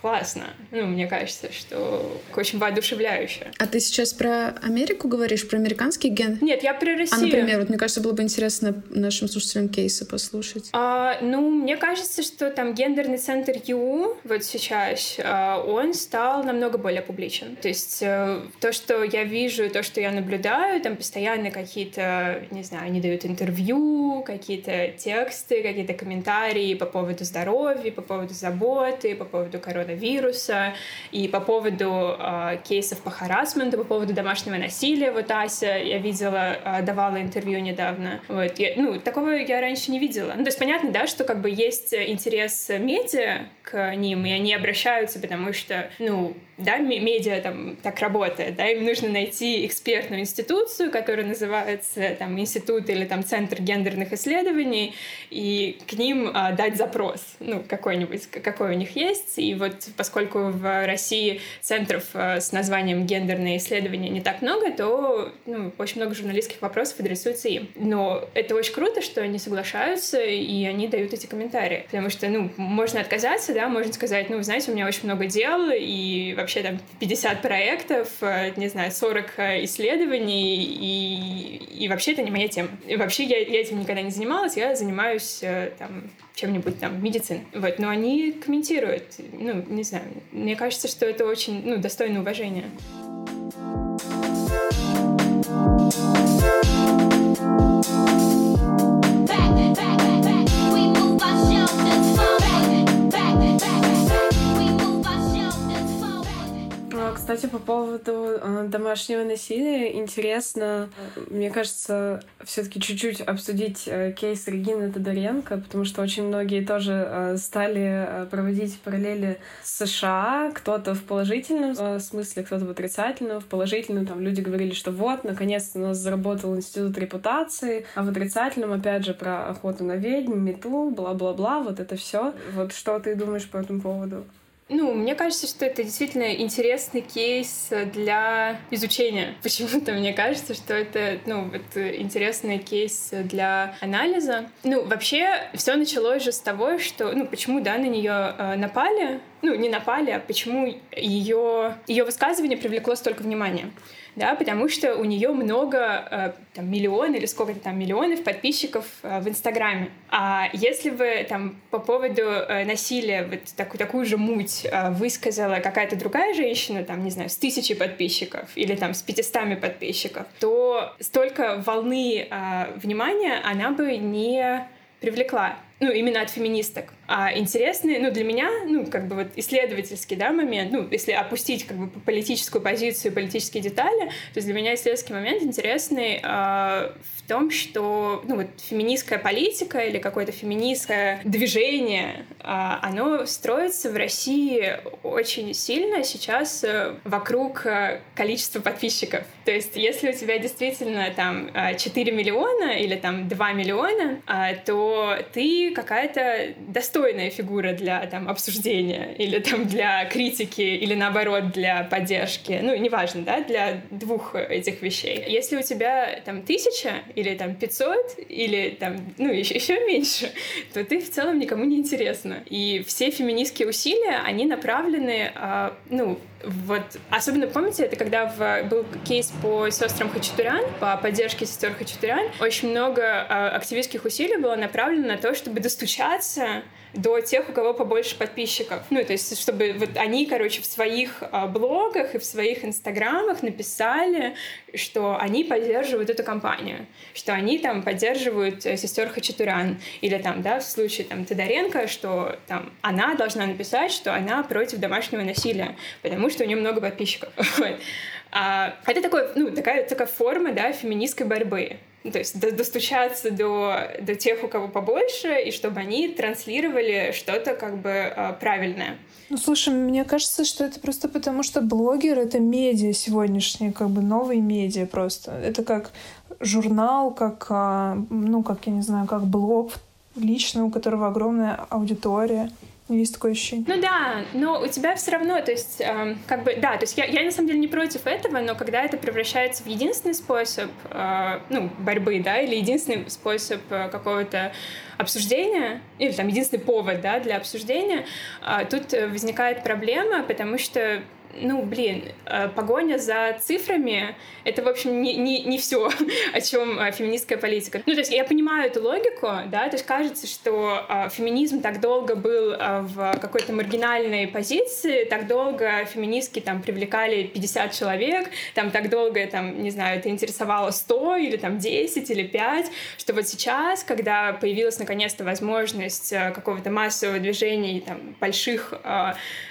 классно. Ну, мне кажется, что очень воодушевляюще. А ты сейчас про Америку говоришь, про американский ген? Нет, я про Россию. А, например, вот мне кажется, было бы интересно нашим слушателям кейсы послушать. А, ну, мне кажется, что там гендерный центр ЮУ вот сейчас, а, он стал намного более публичен. То есть а, то, что я вижу, то, что я наблюдаю, там постоянно какие-то, не знаю, они дают интервью, какие-то тексты, какие-то комментарии по поводу здоровья, по поводу заботы, по поводу коронавируса коронавируса, и по поводу э, кейсов по харасменту, по поводу домашнего насилия. Вот Ася, я видела, э, давала интервью недавно. Вот, я, ну, такого я раньше не видела. Ну, то есть понятно, да, что как бы есть интерес медиа к ним, и они обращаются, потому что, ну, да, медиа там так работает, да, им нужно найти экспертную институцию, которая называется там институт или там центр гендерных исследований, и к ним а, дать запрос, ну, какой-нибудь, какой у них есть, и вот поскольку в России центров э, с названием «гендерные исследования» не так много, то ну, очень много журналистских вопросов адресуется им. Но это очень круто, что они соглашаются, и они дают эти комментарии. Потому что, ну, можно отказаться, да, можно сказать, ну, знаете, у меня очень много дел, и вообще там 50 проектов, э, не знаю, 40 э, исследований, и, и вообще это не моя тема. И вообще я, я этим никогда не занималась, я занимаюсь там чем-нибудь там медицин. Вот, но они комментируют. Ну, не знаю. Мне кажется, что это очень ну, достойно уважения. Кстати, по поводу э, домашнего насилия, интересно, мне кажется, все-таки чуть-чуть обсудить э, кейс Регины Тодоренко, потому что очень многие тоже э, стали проводить параллели с США, кто-то в положительном смысле, кто-то в отрицательном. В положительном там люди говорили, что вот, наконец-то у нас заработал институт репутации, а в отрицательном, опять же, про охоту на ведьм, мету, бла-бла-бла, вот это все. Вот что ты думаешь по этому поводу? Ну, мне кажется, что это действительно интересный кейс для изучения. Почему-то мне кажется, что это, ну, вот интересный кейс для анализа. Ну, вообще, все началось же с того, что, ну, почему, да, на нее э, напали, ну, не напали, а почему ее, ее высказывание привлекло столько внимания да, потому что у нее много, э, там, миллион или сколько-то там миллионов подписчиков э, в Инстаграме. А если бы там по поводу э, насилия вот такую, такую же муть высказала какая-то другая женщина, там, не знаю, с тысячей подписчиков или там с пятистами подписчиков, то столько волны внимания она бы не привлекла ну, именно от феминисток. А интересный, ну, для меня, ну, как бы вот исследовательский, да, момент, ну, если опустить как бы политическую позицию, политические детали, то для меня исследовательский момент интересный э, в том, что, ну, вот феминистская политика или какое-то феминистское движение, э, оно строится в России очень сильно сейчас э, вокруг э, количества подписчиков. То есть если у тебя действительно там 4 миллиона или там 2 миллиона, э, то ты какая-то достойная фигура для там, обсуждения или там для критики или наоборот для поддержки. Ну, неважно, да, для двух этих вещей. Если у тебя там тысяча или там пятьсот или там, ну, еще, еще меньше, то ты в целом никому не интересна. И все феминистские усилия, они направлены, э, ну, вот, особенно помните, это когда в, был кейс по сестрам Хачатурян, по поддержке сестер Хачатурян, очень много э, активистских усилий было направлено на то, чтобы достучаться до тех, у кого побольше подписчиков. Ну, то есть, чтобы вот они, короче, в своих а, блогах и в своих инстаграмах написали, что они поддерживают эту компанию, что они там поддерживают э, сестер Хачатурян, или там, да, в случае там Тодоренко, что там она должна написать, что она против домашнего насилия, потому что у нее много подписчиков. А, это такой, ну, такая, такая форма, да, феминистской борьбы. Ну, то есть достучаться до, до тех, у кого побольше, и чтобы они транслировали что-то как бы э, правильное. Ну, слушай, мне кажется, что это просто потому, что блогер — это медиа сегодняшние, как бы новые медиа просто. Это как журнал, как, а, ну, как, я не знаю, как блог личный, у которого огромная аудитория. Есть такое ощущение. Ну да, но у тебя все равно, то есть, э, как бы, да, то есть я, я на самом деле не против этого, но когда это превращается в единственный способ, э, ну, борьбы, да, или единственный способ э, какого-то обсуждения, или там единственный повод, да, для обсуждения, э, тут возникает проблема, потому что ну, блин, э, погоня за цифрами — это, в общем, не, не, не все, о чем э, феминистская политика. Ну, то есть я понимаю эту логику, да, то есть кажется, что э, феминизм так долго был в какой-то маргинальной позиции, так долго феминистки там привлекали 50 человек, там так долго, там, не знаю, это интересовало 100 или там 10 или 5, что вот сейчас, когда появилась наконец-то возможность какого-то массового движения и там больших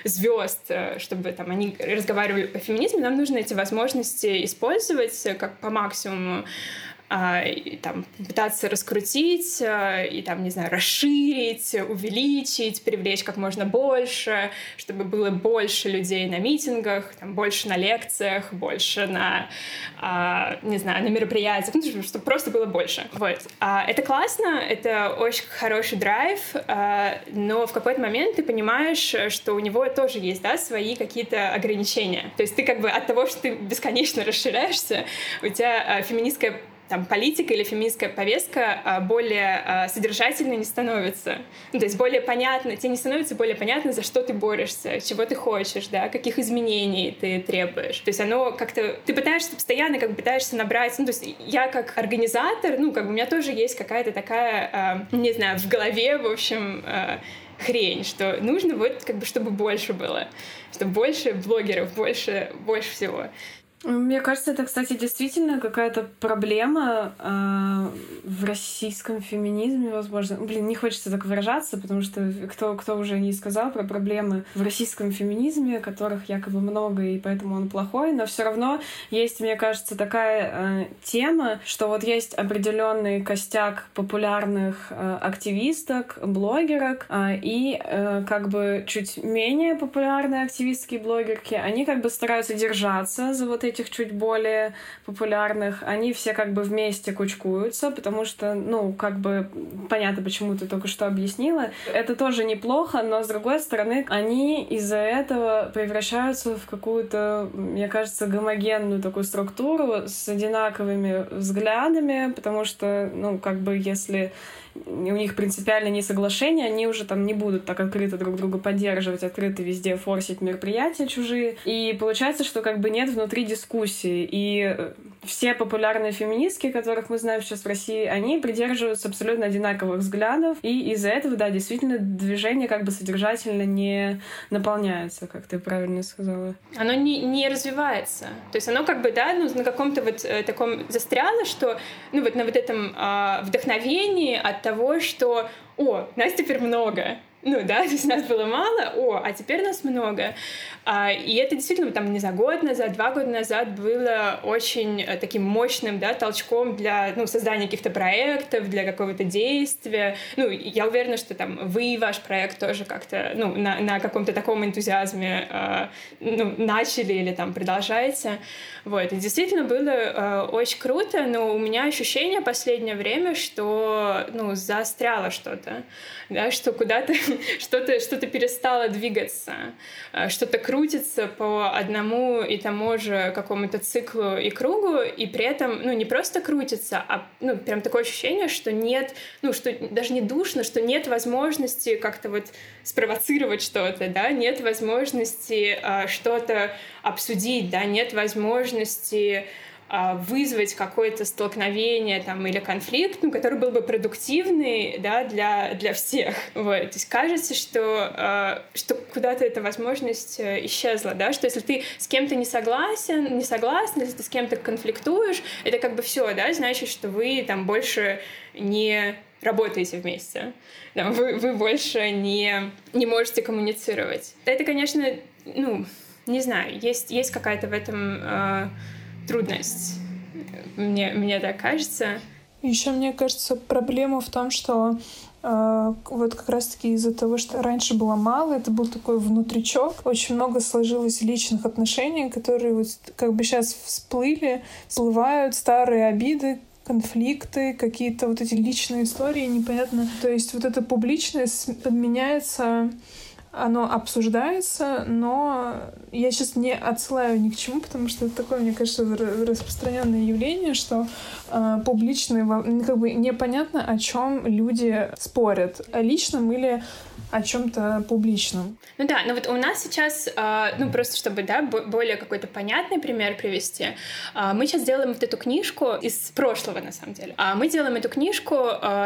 звезд, чтобы там они разговаривали по феминизму, нам нужно эти возможности использовать как по максимуму. А, и, там, пытаться раскрутить а, и там, не знаю, расширить, увеличить, привлечь как можно больше, чтобы было больше людей на митингах, там, больше на лекциях, больше на, а, не знаю, на мероприятиях, ну, чтобы просто было больше. Вот. А, это классно, это очень хороший драйв, но в какой-то момент ты понимаешь, что у него тоже есть, да, свои какие-то ограничения. То есть ты как бы от того, что ты бесконечно расширяешься, у тебя феминистская там, политика или феминистская повестка а, более а, содержательной не становится. Ну, то есть более понятно, тебе не становится более понятно, за что ты борешься, чего ты хочешь, да, каких изменений ты требуешь. То есть оно как-то... Ты пытаешься постоянно, как бы пытаешься набрать... Ну, то есть я как организатор, ну, как бы у меня тоже есть какая-то такая, а, не знаю, в голове, в общем, хрень, что нужно вот как бы, чтобы больше было, чтобы больше блогеров, больше, больше всего. Мне кажется, это, кстати, действительно какая-то проблема э, в российском феминизме, возможно. Блин, не хочется так выражаться, потому что кто, кто уже не сказал про проблемы в российском феминизме, которых якобы много, и поэтому он плохой, но все равно есть, мне кажется, такая э, тема, что вот есть определенный костяк популярных э, активисток, блогерок, э, и э, как бы чуть менее популярные активистки и блогерки, они как бы стараются держаться за вот этих чуть более популярных, они все как бы вместе кучкуются, потому что, ну, как бы понятно, почему ты только что объяснила. Это тоже неплохо, но с другой стороны, они из-за этого превращаются в какую-то, мне кажется, гомогенную такую структуру с одинаковыми взглядами, потому что, ну, как бы если у них принципиально не соглашение, они уже там не будут так открыто друг друга поддерживать, открыто везде форсить мероприятия чужие. И получается, что как бы нет внутри дискуссии. И э, все популярные феминистки, которых мы знаем сейчас в России, они придерживаются абсолютно одинаковых взглядов. И из-за этого, да, действительно, движение как бы содержательно не наполняется, как ты правильно сказала. Оно не, не развивается. То есть оно как бы, да, ну, на каком-то вот э, таком застряло, что, ну, вот на вот этом э, вдохновении от того, что, о, нас теперь много, ну да, то есть нас было мало, о, а теперь нас много. А, и это действительно, там, не за год назад, два года назад было очень а, таким мощным, да, толчком для, ну, создания каких-то проектов, для какого-то действия. Ну, я уверена, что там вы, ваш проект тоже как-то, ну, на, на каком-то таком энтузиазме, а, ну, начали или там продолжаете. Вот, и действительно было а, очень круто, но у меня ощущение последнее время, что, ну, заостряло что-то, да, что куда-то что-то что перестало двигаться, э, что-то крутится по одному и тому же какому-то циклу и кругу, и при этом, ну, не просто крутится, а, ну, прям такое ощущение, что нет, ну, что даже не душно, что нет возможности как-то вот спровоцировать что-то, да, нет возможности а, что-то обсудить, да, нет возможности а, вызвать какое-то столкновение там, или конфликт, ну, который был бы продуктивный да, для, для всех. Вот. То есть кажется, что, а, что куда-то эта возможность э, исчезла, да? что если ты с кем-то не согласен, не согласен, если ты с кем-то конфликтуешь, это как бы все, да, значит, что вы там больше не работаете вместе, да, вы, вы больше не, не можете коммуницировать. Это, конечно, ну, не знаю, есть, есть какая-то в этом э, трудность. Мне, мне так кажется. Еще мне кажется, проблема в том, что э, вот как раз-таки из-за того, что раньше было мало, это был такой внутричок, очень много сложилось личных отношений, которые вот как бы сейчас всплыли, всплывают старые обиды, конфликты, какие-то вот эти личные истории, непонятно. То есть вот эта публичность подменяется оно обсуждается, но я сейчас не отсылаю ни к чему, потому что это такое, мне кажется, распространенное явление, что э, публичные, как бы непонятно, о чем люди спорят, о личном или о чем-то публичном. Ну да, но вот у нас сейчас, а, ну просто чтобы, да, более какой-то понятный пример привести, а, мы сейчас делаем вот эту книжку из прошлого, на самом деле. А Мы делаем эту книжку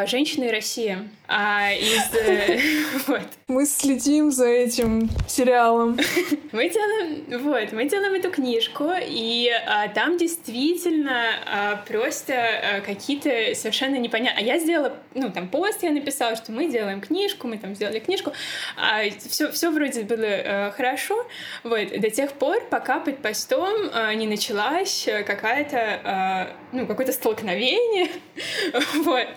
«Женщины и Россия». Из... Э, мы следим за этим сериалом. Мы делаем, вот, мы делаем эту книжку, и а, там действительно а, просто а, какие-то совершенно непонятные... А я сделала, ну, там, пост я написала, что мы делаем книжку, мы там сделали книжку, а все, все вроде было а, хорошо, вот, до тех пор, пока под постом а, не началась какая-то, а, ну, какое-то столкновение, вот,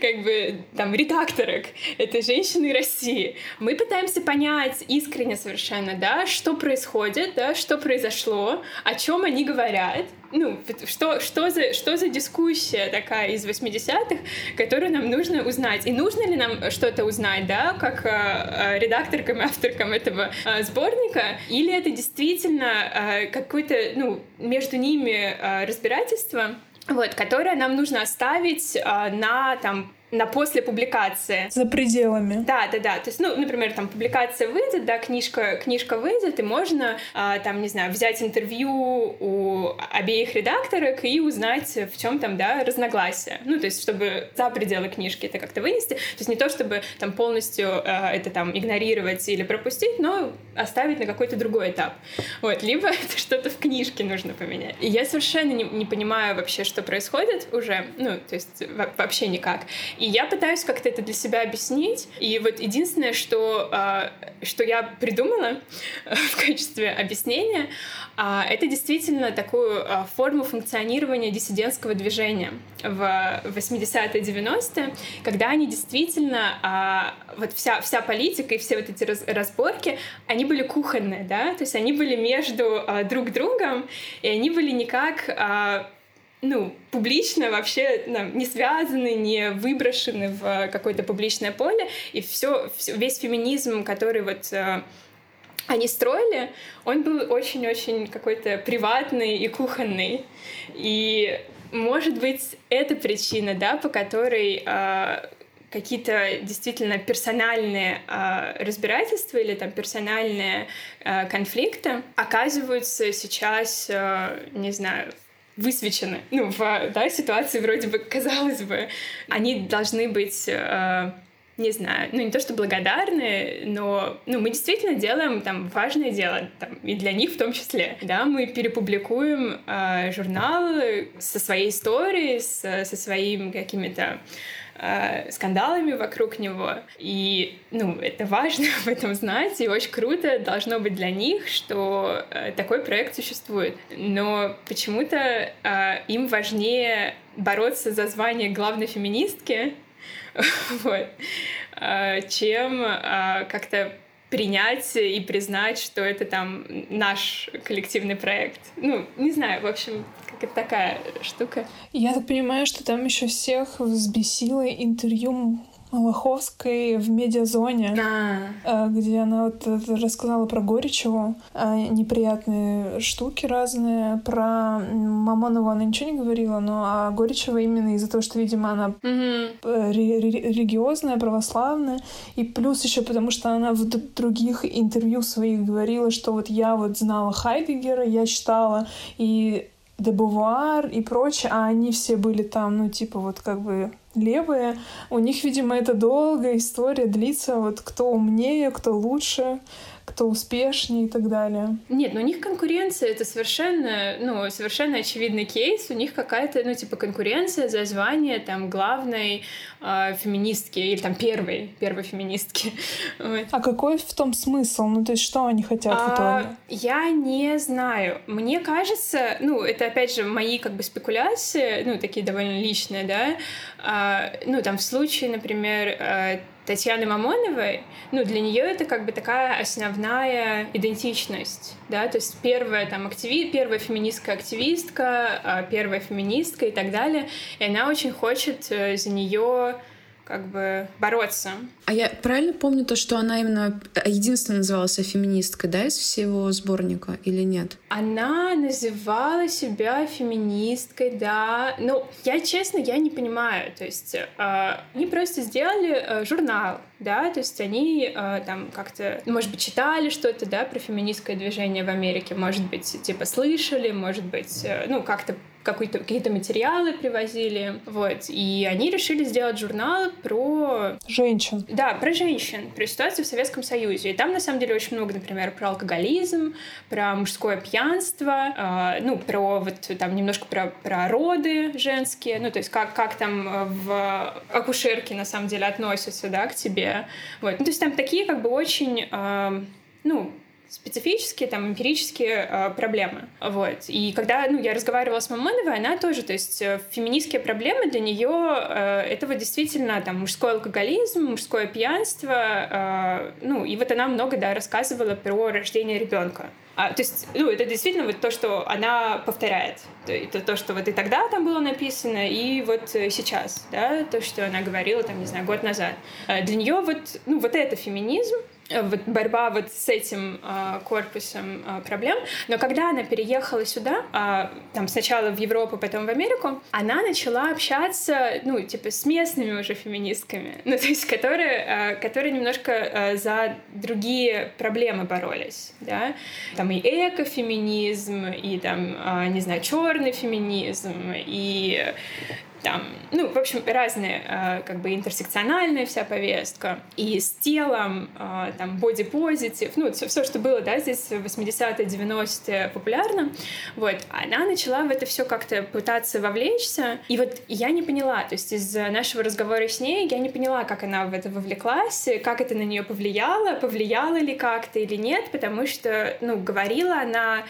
как бы, там, редакторок, это женщины России. Мы пытаемся понять искренне совершенно, да, что происходит, да, что произошло, о чем они говорят, ну, что, что, за, что за дискуссия такая из 80-х, которую нам нужно узнать. И нужно ли нам что-то узнать, да, как э, редакторкам и авторкам этого э, сборника, или это действительно э, какое-то, ну, между ними э, разбирательство, вот, которое нам нужно оставить э, на там на после публикации. За пределами. Да, да, да. То есть, ну, например, там публикация выйдет, да, книжка, книжка выйдет, и можно, а, там, не знаю, взять интервью у обеих редакторок и узнать, в чем там, да, разногласия. Ну, то есть, чтобы за пределы книжки это как-то вынести. То есть не то, чтобы там полностью а, это там игнорировать или пропустить, но оставить на какой-то другой этап. Вот, либо это что-то в книжке нужно поменять. И я совершенно не, не понимаю вообще, что происходит уже, ну, то есть вообще никак. И я пытаюсь как-то это для себя объяснить. И вот единственное, что, а, что я придумала в качестве объяснения, а, это действительно такую а, форму функционирования диссидентского движения в 80-е, 90-е, когда они действительно, вот вся, вся политика и все вот эти разборки, они были кухонные, да, то есть они были между друг другом, и они были никак ну, публично вообще ну, не связаны, не выброшены в какое-то публичное поле, и все, все весь феминизм, который вот э, они строили, он был очень-очень какой-то приватный и кухонный. И, может быть, это причина, да, по которой э, какие-то действительно персональные э, разбирательства или там персональные э, конфликты оказываются сейчас, э, не знаю, высвечены. Ну, в да, ситуации вроде бы, казалось бы, они должны быть э, не знаю, ну не то что благодарны, но ну, мы действительно делаем там важное дело, там, и для них в том числе. Да, мы перепубликуем э, журнал со своей историей, с, со своими какими-то э, скандалами вокруг него. И, ну, это важно об этом знать, и очень круто должно быть для них, что э, такой проект существует. Но почему-то э, им важнее бороться за звание главной феминистки, вот, э, чем э, как-то принять и признать, что это там наш коллективный проект. Ну, не знаю, в общем, как такая штука. Я так понимаю, что там еще всех взбесило интервью Малаховской в медиазоне, а. где она вот рассказала про Горичеву, а, неприятные штуки разные. Про Мамонову она ничего не говорила, но а Горичева именно из-за того, что, видимо, она угу. религиозная, православная, и плюс еще потому, что она в других интервью своих говорила, что вот я вот знала Хайдегера, я читала, и Дебувар и прочее, а они все были там, ну, типа, вот как бы левые. У них, видимо, это долгая история длится, вот кто умнее, кто лучше кто успешнее и так далее. Нет, но у них конкуренция, это совершенно, ну, совершенно очевидный кейс. У них какая-то, ну, типа, конкуренция за звание там главной э, феминистки или там первой, первой феминистки. Вот. А какой в том смысл? Ну, то есть что они хотят а, в итоге? Я не знаю. Мне кажется, ну, это опять же мои как бы спекуляции, ну, такие довольно личные, да. А, ну, там в случае, например, э, Татьяны Мамоновой, ну, для нее это как бы такая основная идентичность, да, то есть первая там активи... первая феминистская активистка, а, первая феминистка и так далее, и она очень хочет э, за нее как бы бороться. А я правильно помню то, что она именно единственная называлась феминисткой, да, из всего сборника или нет? Она называла себя феминисткой, да. Ну, я честно, я не понимаю. То есть э, они просто сделали э, журнал, да, то есть они э, там как-то, может быть, читали что-то, да, про феминистское движение в Америке, может быть, типа слышали, может быть, э, ну, как-то какие-то материалы привозили, вот, и они решили сделать журнал про... Женщин. Да, про женщин, про ситуацию в Советском Союзе. И там, на самом деле, очень много, например, про алкоголизм, про мужское пьянство, э, ну, про вот там немножко про, про роды женские, ну, то есть как, как там в акушерке, на самом деле, относятся, да, к тебе. Вот. Ну, то есть там такие как бы очень, э, ну, специфические, там, эмпирические э, проблемы. Вот. И когда ну, я разговаривала с Мамоновой, она тоже, то есть э, феминистские проблемы для нее э, этого действительно там мужской алкоголизм, мужское пьянство, э, ну, и вот она много, да, рассказывала про рождение ребенка. А, то есть, ну, это действительно вот то, что она повторяет. Это то, что вот и тогда там было написано, и вот э, сейчас, да, то, что она говорила, там, не знаю, год назад. Э, для нее вот, ну, вот это феминизм, вот борьба вот с этим э, корпусом э, проблем. Но когда она переехала сюда, э, там сначала в Европу, потом в Америку, она начала общаться, ну, типа, с местными уже феминистками, ну, то есть, которые, э, которые немножко э, за другие проблемы боролись, да, там и экофеминизм, и там, э, не знаю, черный феминизм, и там, ну, в общем, разные, э, как бы интерсекциональная вся повестка, и с телом, э, там, positive, ну, все, все, что было, да, здесь в 80-е, 90-е популярно, вот, она начала в это все как-то пытаться вовлечься, и вот я не поняла, то есть из нашего разговора с ней я не поняла, как она в это вовлеклась, как это на нее повлияло, повлияло ли как-то или нет, потому что, ну, говорила она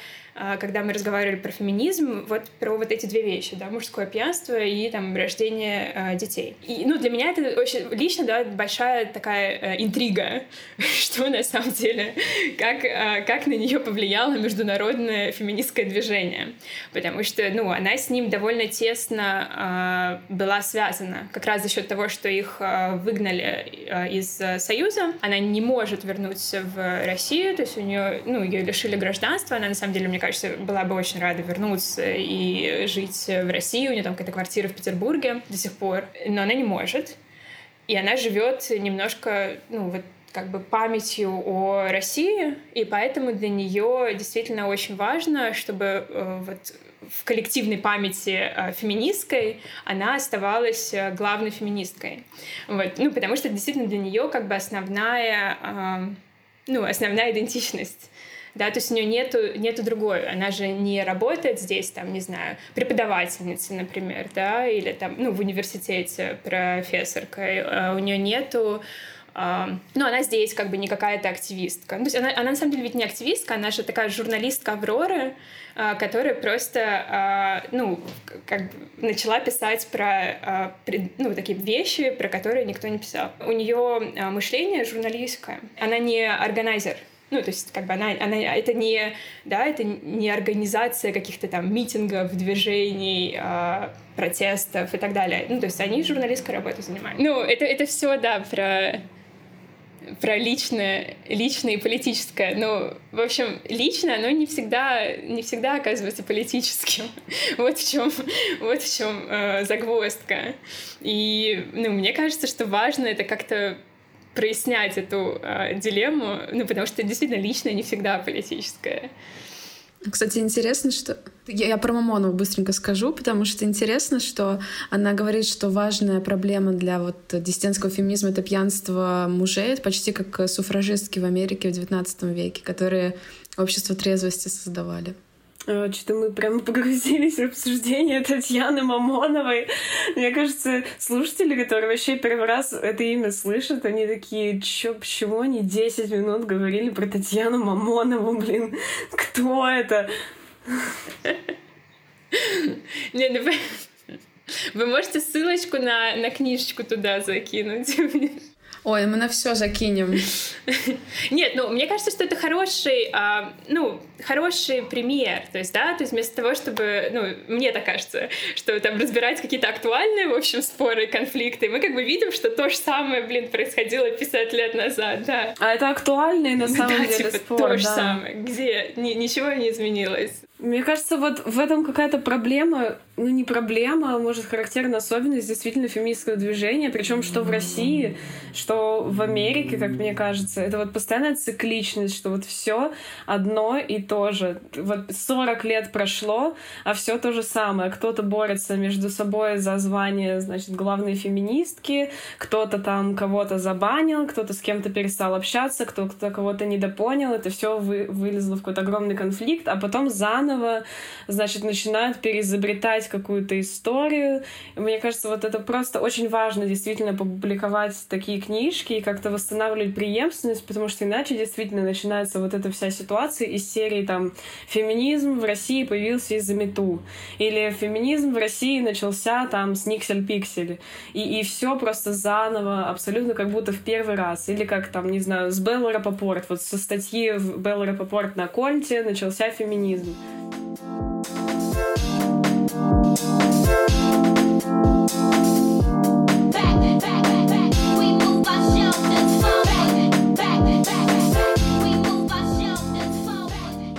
когда мы разговаривали про феминизм, вот про вот эти две вещи, да, мужское пьянство и там рождение э, детей. И, ну, для меня это очень лично, да, большая такая э, интрига, что на самом деле, как, э, как на нее повлияло международное феминистское движение. Потому что, ну, она с ним довольно тесно э, была связана, как раз за счет того, что их э, выгнали э, из э, Союза. Она не может вернуться в Россию, то есть у нее, ну, ее лишили гражданства, она на самом деле, мне кажется, была бы очень рада вернуться и жить в России. У нее там какая-то квартира в Петербурге до сих пор, но она не может. И она живет немножко, ну, вот как бы памятью о России, и поэтому для нее действительно очень важно, чтобы э, вот в коллективной памяти э, феминистской она оставалась э, главной феминисткой. Вот. Ну, потому что действительно для нее как бы основная, э, ну, основная идентичность да, то есть у нее нету, нету другой, она же не работает здесь, там, не знаю, преподавательницей, например, да, или там, ну, в университете профессоркой, а у нее нету Uh, ну, она здесь как бы не какая-то активистка. Ну, то есть она, она на самом деле ведь не активистка, она же такая журналистка Авроры, uh, которая просто, uh, ну, как бы начала писать про, ну, такие вещи, про которые никто не писал. У нее мышление журналистское. Она не органайзер, ну, то есть, как бы она, она, это не, да, это не организация каких-то там митингов, движений, э, протестов и так далее. Ну, то есть они журналистской работой занимаются. Ну, это, это все, да, про про личное, личное и политическое. Но, в общем, личное, оно не всегда, не всегда оказывается политическим. вот в чем, вот в чем э, загвоздка. И, ну, мне кажется, что важно это как-то прояснять эту э, дилемму, ну, потому что действительно личное не всегда политическое. Кстати, интересно, что... Я, я про Мамонову быстренько скажу, потому что интересно, что она говорит, что важная проблема для вот диссидентского феминизма — это пьянство мужей, это почти как суфражистки в Америке в XIX веке, которые общество трезвости создавали. Э, что-то мы прям погрузились в обсуждение Татьяны Мамоновой. Мне кажется, слушатели, которые вообще первый раз это имя слышат, они такие, чё, почему они 10 минут говорили про Татьяну Мамонову, блин? Кто это? Не, ну вы... Можете ссылочку на, на книжечку туда закинуть. Ой, мы на все закинем. Нет, ну, мне кажется, что это хороший, а, ну, хороший пример. То есть, да, то есть вместо того, чтобы, ну, мне так кажется, что там разбирать какие-то актуальные, в общем, споры, конфликты, мы как бы видим, что то же самое, блин, происходило 50 лет назад, да. А это актуальный на самом да, деле типа, спор, то да. же самое, где ни, ничего не изменилось. Мне кажется, вот в этом какая-то проблема, ну не проблема, а может характерная особенность действительно феминистского движения, причем что в России, что в Америке, как мне кажется, это вот постоянная цикличность, что вот все одно и то же. Вот 40 лет прошло, а все то же самое. Кто-то борется между собой за звание, значит, главной феминистки, кто-то там кого-то забанил, кто-то с кем-то перестал общаться, кто-то кого-то недопонял, это все вы, вылезло в какой-то огромный конфликт, а потом заново заново, значит, начинают переизобретать какую-то историю. Мне кажется, вот это просто очень важно действительно публиковать такие книжки и как-то восстанавливать преемственность, потому что иначе действительно начинается вот эта вся ситуация из серии там «Феминизм в России появился из-за мету» или «Феминизм в России начался там с Никсель-Пиксель». И, и все просто заново, абсолютно как будто в первый раз. Или как там, не знаю, с Беллы Рапопорт. Вот со статьи в Беллы Рапопорт на Кольте начался феминизм.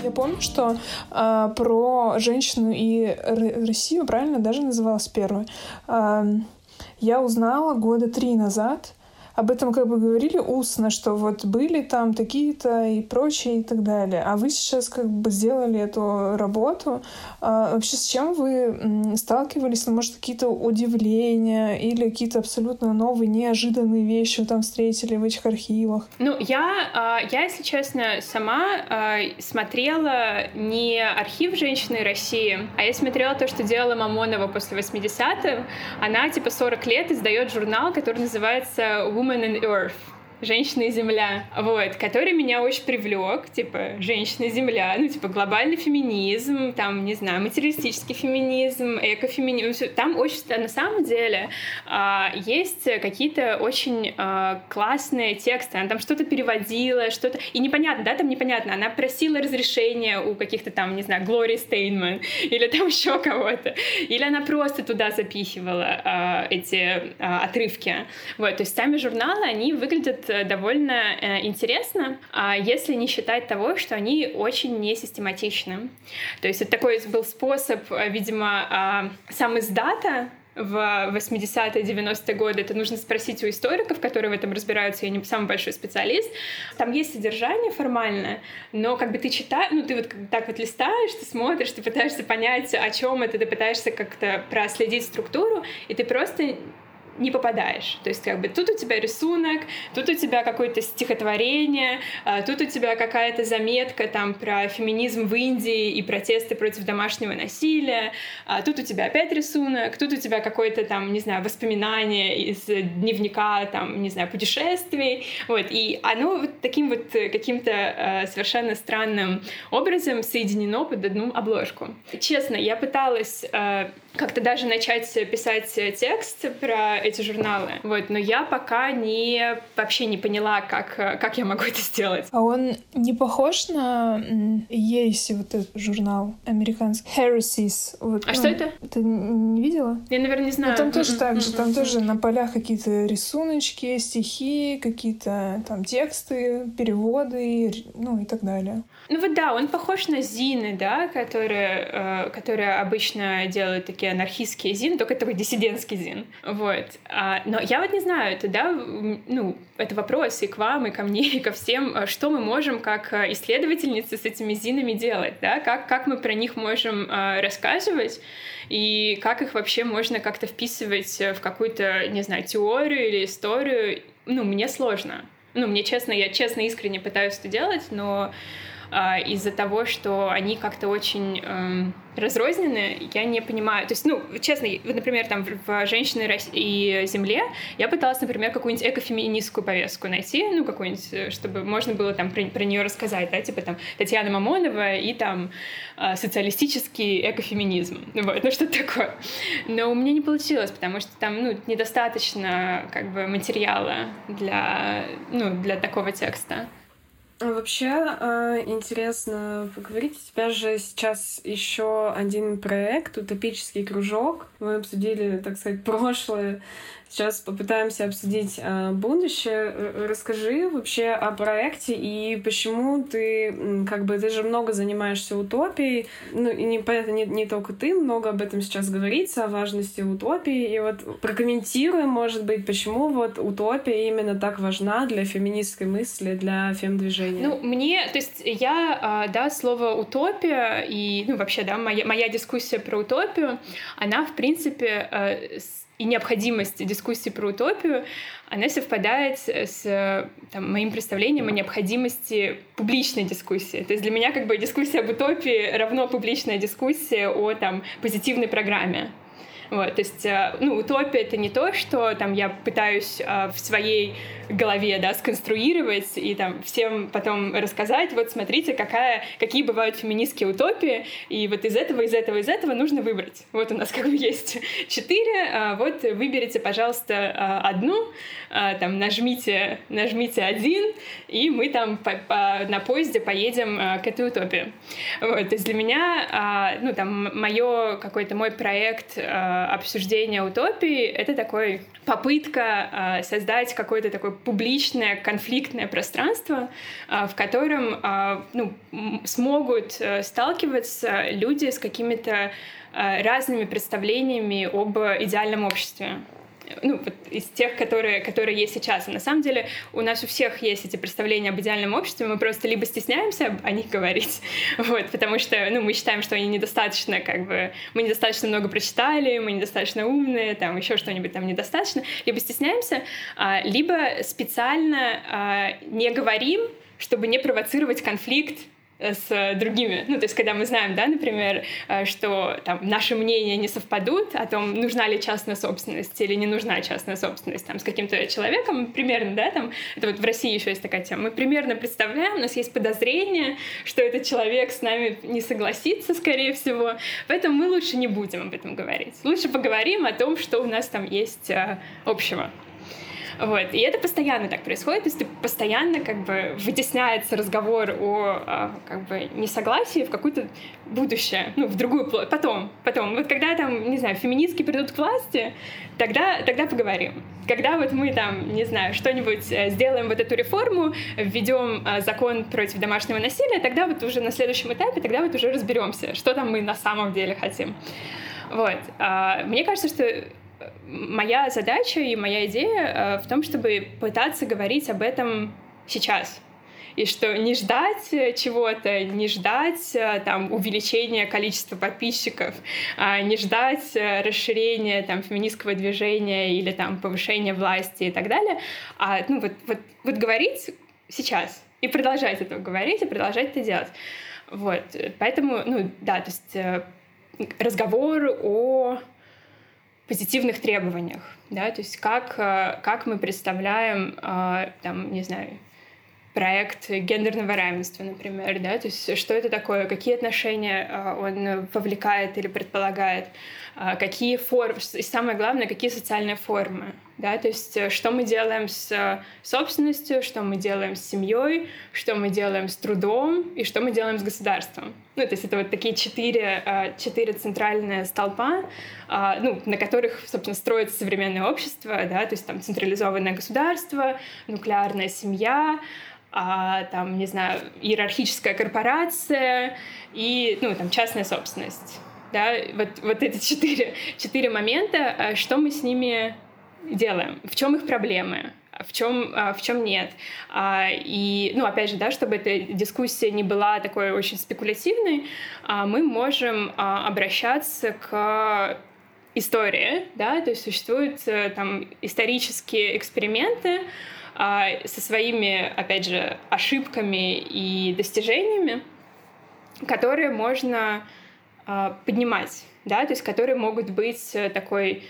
Я помню, что э, про женщину и Россию правильно даже называлась первой. Э, я узнала года три назад об этом как бы говорили устно, что вот были там такие-то и прочее и так далее. А вы сейчас как бы сделали эту работу. А вообще с чем вы сталкивались? Ну, может, какие-то удивления или какие-то абсолютно новые, неожиданные вещи вы там встретили в этих архивах? Ну, я, а, я если честно, сама а, смотрела не архив «Женщины России», а я смотрела то, что делала Мамонова после 80-х. Она, типа, 40 лет издает журнал, который называется Woman in Earth женщина и земля, вот, который меня очень привлек, типа, женщина и земля, ну, типа, глобальный феминизм, там, не знаю, материалистический феминизм, экофеминизм, там очень, на самом деле, а, есть какие-то очень а, классные тексты, она там что-то переводила, что-то, и непонятно, да, там непонятно, она просила разрешения у каких-то там, не знаю, Глории Стейнман, или там еще кого-то, или она просто туда запихивала а, эти отрывки, вот, то есть сами журналы, они выглядят довольно э, интересно, а если не считать того, что они очень несистематичны. То есть это такой был способ, э, видимо, а, сам издата в 80-е, 90-е годы, это нужно спросить у историков, которые в этом разбираются, я не самый большой специалист. Там есть содержание формальное, но как бы ты читаешь, ну ты вот так вот листаешь, ты смотришь, ты пытаешься понять, о чем это, ты пытаешься как-то проследить структуру, и ты просто не попадаешь. То есть как бы тут у тебя рисунок, тут у тебя какое-то стихотворение, а, тут у тебя какая-то заметка там про феминизм в Индии и протесты против домашнего насилия, а тут у тебя опять рисунок, тут у тебя какое-то там, не знаю, воспоминание из дневника там, не знаю, путешествий, вот, и оно вот таким вот каким-то э, совершенно странным образом соединено под одну обложку. Честно, я пыталась э, как-то даже начать писать текст про эти журналы. Вот, но я пока не вообще не поняла, как, как я могу это сделать. А он не похож на Ересь, вот этот журнал американский? Heresies. Вот, а ну, что это? Ты не видела? Я, наверное, не знаю. Ну, там тоже так же, там тоже на полях какие-то рисуночки, стихи, какие-то там тексты, переводы, ну и так далее. Ну вот да, он похож на Зины, да, которые, э, которые обычно делают такие анархистские Зины, только такой диссидентский Зин. Вот. А, но я вот не знаю, это, да, ну, это вопрос и к вам, и ко мне, и ко всем, э, что мы можем как э, исследовательницы с этими Зинами делать, да, как, как мы про них можем э, рассказывать, и как их вообще можно как-то вписывать в какую-то, не знаю, теорию или историю, ну, мне сложно. Ну, мне честно, я честно, искренне пытаюсь это делать, но а, из-за того, что они как-то очень э, разрознены, я не понимаю. То есть, ну, честно, вот, например, там в «Женщины и земле» я пыталась, например, какую-нибудь экофеминистскую повестку найти, ну, какую-нибудь, э, чтобы можно было там про, про нее рассказать, да, типа там Татьяна Мамонова и там э, социалистический экофеминизм, вот, ну, что-то такое. Но у меня не получилось, потому что там, ну, недостаточно, как бы, материала для, ну, для такого текста. Вообще э, интересно поговорить. У тебя же сейчас еще один проект «Утопический кружок». Мы обсудили, так сказать, прошлое сейчас попытаемся обсудить э, будущее. Расскажи вообще о проекте и почему ты, как бы, ты же много занимаешься утопией, ну, и не, понятно, не, не только ты, много об этом сейчас говорится, о важности утопии, и вот прокомментируем, может быть, почему вот утопия именно так важна для феминистской мысли, для фем-движения. Ну, мне, то есть я, а, да, слово утопия и, ну, вообще, да, моя, моя дискуссия про утопию, она, в принципе, э, и необходимость дискуссии про утопию, она совпадает с там, моим представлением о необходимости публичной дискуссии. То есть для меня как бы дискуссия об утопии равно публичная дискуссия о там, позитивной программе. Вот, то есть, э, ну, утопия — это не то, что там я пытаюсь э, в своей голове, да, сконструировать и там всем потом рассказать, вот смотрите, какая, какие бывают феминистские утопии, и вот из этого, из этого, из этого нужно выбрать. Вот у нас как бы есть четыре, а вот выберите, пожалуйста, одну, там нажмите, нажмите один, и мы там по, по, на поезде поедем к этой утопии. Вот, то есть для меня, ну там, мое какой-то мой проект обсуждения утопии — это такой попытка создать какой-то такой публичное конфликтное пространство, а, в котором ну, смогут э, сталкиваться люди с какими-то разными представлениями об идеальном обществе ну, вот из тех, которые, которые есть сейчас. И на самом деле у нас у всех есть эти представления об идеальном обществе, мы просто либо стесняемся о них говорить, вот, потому что, ну, мы считаем, что они недостаточно, как бы, мы недостаточно много прочитали, мы недостаточно умные, там, еще что-нибудь там недостаточно, либо стесняемся, а, либо специально а, не говорим, чтобы не провоцировать конфликт с другими. Ну, то есть, когда мы знаем, да, например, э, что там наши мнения не совпадут о том, нужна ли частная собственность или не нужна частная собственность там с каким-то человеком, примерно, да, там, это вот в России еще есть такая тема, мы примерно представляем, у нас есть подозрение, что этот человек с нами не согласится, скорее всего, поэтому мы лучше не будем об этом говорить. Лучше поговорим о том, что у нас там есть э, общего. Вот. И это постоянно так происходит, то есть постоянно как бы вытесняется разговор о а, как бы несогласии в какое-то будущее, ну, в другую потом, потом. Вот когда там, не знаю, феминистки придут к власти, тогда, тогда поговорим. Когда вот мы там, не знаю, что-нибудь э, сделаем вот эту реформу, введем э, закон против домашнего насилия, тогда вот уже на следующем этапе, тогда вот уже разберемся, что там мы на самом деле хотим. Вот. А, мне кажется, что моя задача и моя идея э, в том, чтобы пытаться говорить об этом сейчас. И что не ждать э, чего-то, не ждать э, там, увеличения количества подписчиков, а не ждать расширения там, феминистского движения или там, повышения власти и так далее, а ну, вот, вот, вот говорить сейчас и продолжать это говорить и продолжать это делать. Вот. Поэтому, ну да, то есть разговор о позитивных требованиях, да, то есть как, э, как мы представляем, э, там, не знаю, проект гендерного равенства, например, да, то есть что это такое, какие отношения э, он вовлекает или предполагает, какие формы, и самое главное, какие социальные формы, да, то есть э, что мы делаем с э, собственностью, что мы делаем с семьей, что мы делаем с трудом и что мы делаем с государством. Ну, то есть это вот такие четыре, э, четыре центральные столпа, ну, на которых, собственно, строится современное общество, да, то есть там централизованное государство, нуклеарная семья, а, там, не знаю, иерархическая корпорация и, ну, там, частная собственность. Да, вот, вот эти четыре, четыре момента, что мы с ними делаем, в чем их проблемы, в чем, а, в чем нет. А, и, ну, опять же, да, чтобы эта дискуссия не была такой очень спекулятивной, а, мы можем обращаться к истории, да, то есть существуют э, там исторические эксперименты со своими, опять же, ошибками и достижениями, которые можно поднимать, да, то есть которые могут быть э, такой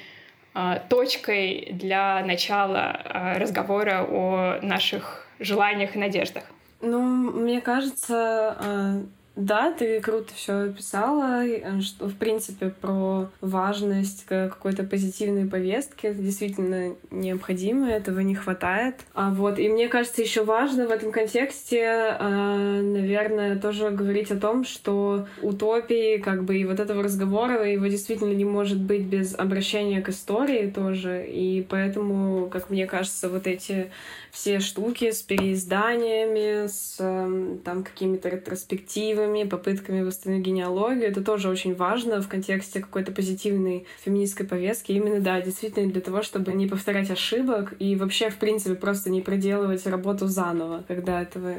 точкой для начала а, разговора о наших желаниях и надеждах? Ну, мне кажется, а, Да, ты круто все описала, э, что, в принципе, про важность какой-то позитивной повестки. Это действительно необходимо, этого не хватает. А вот, и мне кажется, еще важно в этом контексте, э, наверное, тоже говорить о том, что утопии, как бы, и вот этого разговора, его действительно не может быть без обращения к истории тоже. И поэтому, как мне кажется, вот эти все штуки с переизданиями, с эм, там какими-то ретроспективами, попытками восстановить генеалогию. Это тоже очень важно в контексте какой-то позитивной феминистской повестки. Именно, да, действительно для того, чтобы не повторять ошибок и вообще, в принципе, просто не проделывать работу заново, когда этого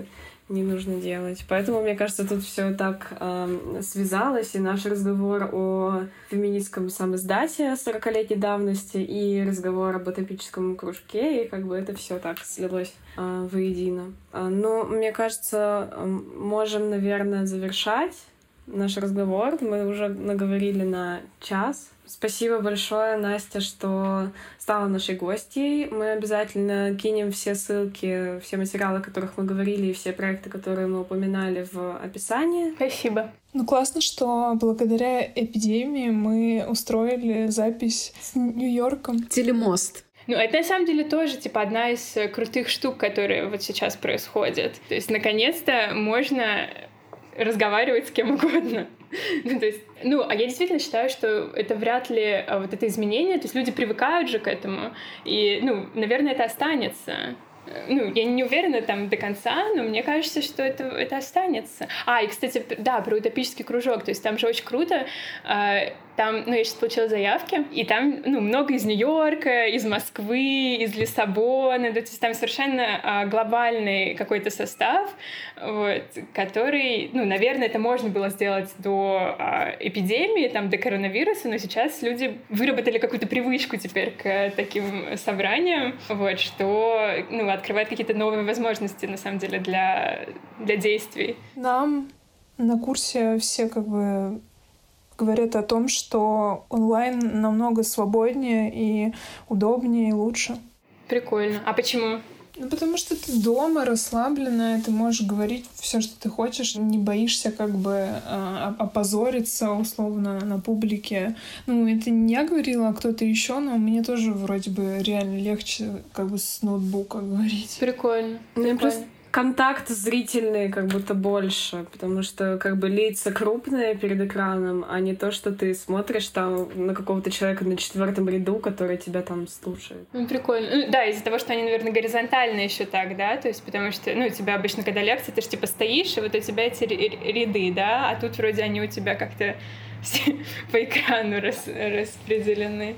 не нужно делать. Поэтому, мне кажется, тут все так э, связалось, и наш разговор о феминистском самоиздате 40-летней давности и разговор об утопическом кружке, и как бы это все так слилось э, воедино. Э, но, мне кажется, э, можем, наверное, завершать наш разговор. Мы уже наговорили на час. Спасибо большое, Настя, что стала нашей гостьей. Мы обязательно кинем все ссылки, все материалы, о которых мы говорили, и все проекты, которые мы упоминали в описании. Спасибо. Ну, классно, что благодаря эпидемии мы устроили запись с Нью-Йорком. Телемост. Ну, это на самом деле тоже, типа, одна из крутых штук, которые вот сейчас происходят. То есть, наконец-то можно разговаривать с кем угодно. ну, то есть, ну, а я действительно считаю, что это вряд ли а, вот это изменение, то есть люди привыкают же к этому, и, ну, наверное, это останется. Ну, я не уверена там до конца, но мне кажется, что это, это останется. А, и, кстати, да, про утопический кружок, то есть там же очень круто, э, там, ну, я сейчас получила заявки, и там, ну, много из Нью-Йорка, из Москвы, из Лиссабона, то есть там совершенно а, глобальный какой-то состав, вот, который, ну, наверное, это можно было сделать до а, эпидемии, там, до коронавируса, но сейчас люди выработали какую-то привычку теперь к таким собраниям, вот, что, ну, открывает какие-то новые возможности, на самом деле, для, для действий. Нам на курсе все как бы говорят о том, что онлайн намного свободнее и удобнее и лучше. Прикольно. А почему? Ну, потому что ты дома расслабленная, ты можешь говорить все, что ты хочешь, не боишься как бы э, опозориться условно на публике. Ну, это не я говорила, а кто-то еще, но мне тоже вроде бы реально легче как бы с ноутбука говорить. Прикольно. Прикольно. Просто контакт зрительный как будто больше, потому что как бы лица крупные перед экраном, а не то, что ты смотришь там на какого-то человека на четвертом ряду, который тебя там слушает. Ну, прикольно. Ну, да, из-за того, что они, наверное, горизонтальные еще так, да, то есть потому что, ну, у тебя обычно, когда лекция, ты же типа стоишь, и вот у тебя эти ряды, да, а тут вроде они у тебя как-то по экрану рас распределены.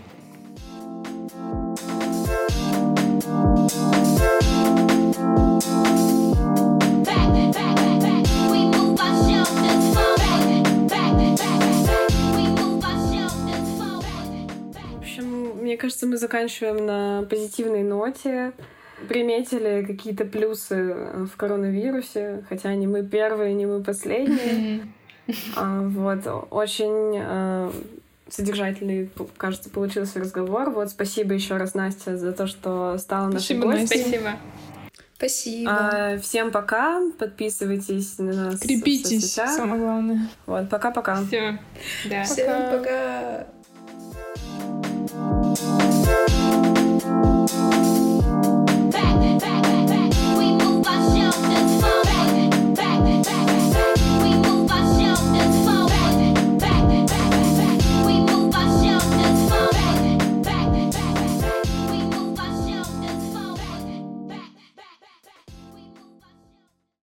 Мне кажется, мы заканчиваем на позитивной ноте. Приметили какие-то плюсы в коронавирусе, хотя не мы первые, не мы последние. А, вот, очень а, содержательный, кажется, получился разговор. Вот, спасибо еще раз, Настя, за то, что стала нашей гостью. Спасибо. Спасибо. А, всем пока. Подписывайтесь на нас. Крепитесь, самое главное. Вот, пока-пока. Все. Да. Всем пока. пока. thank you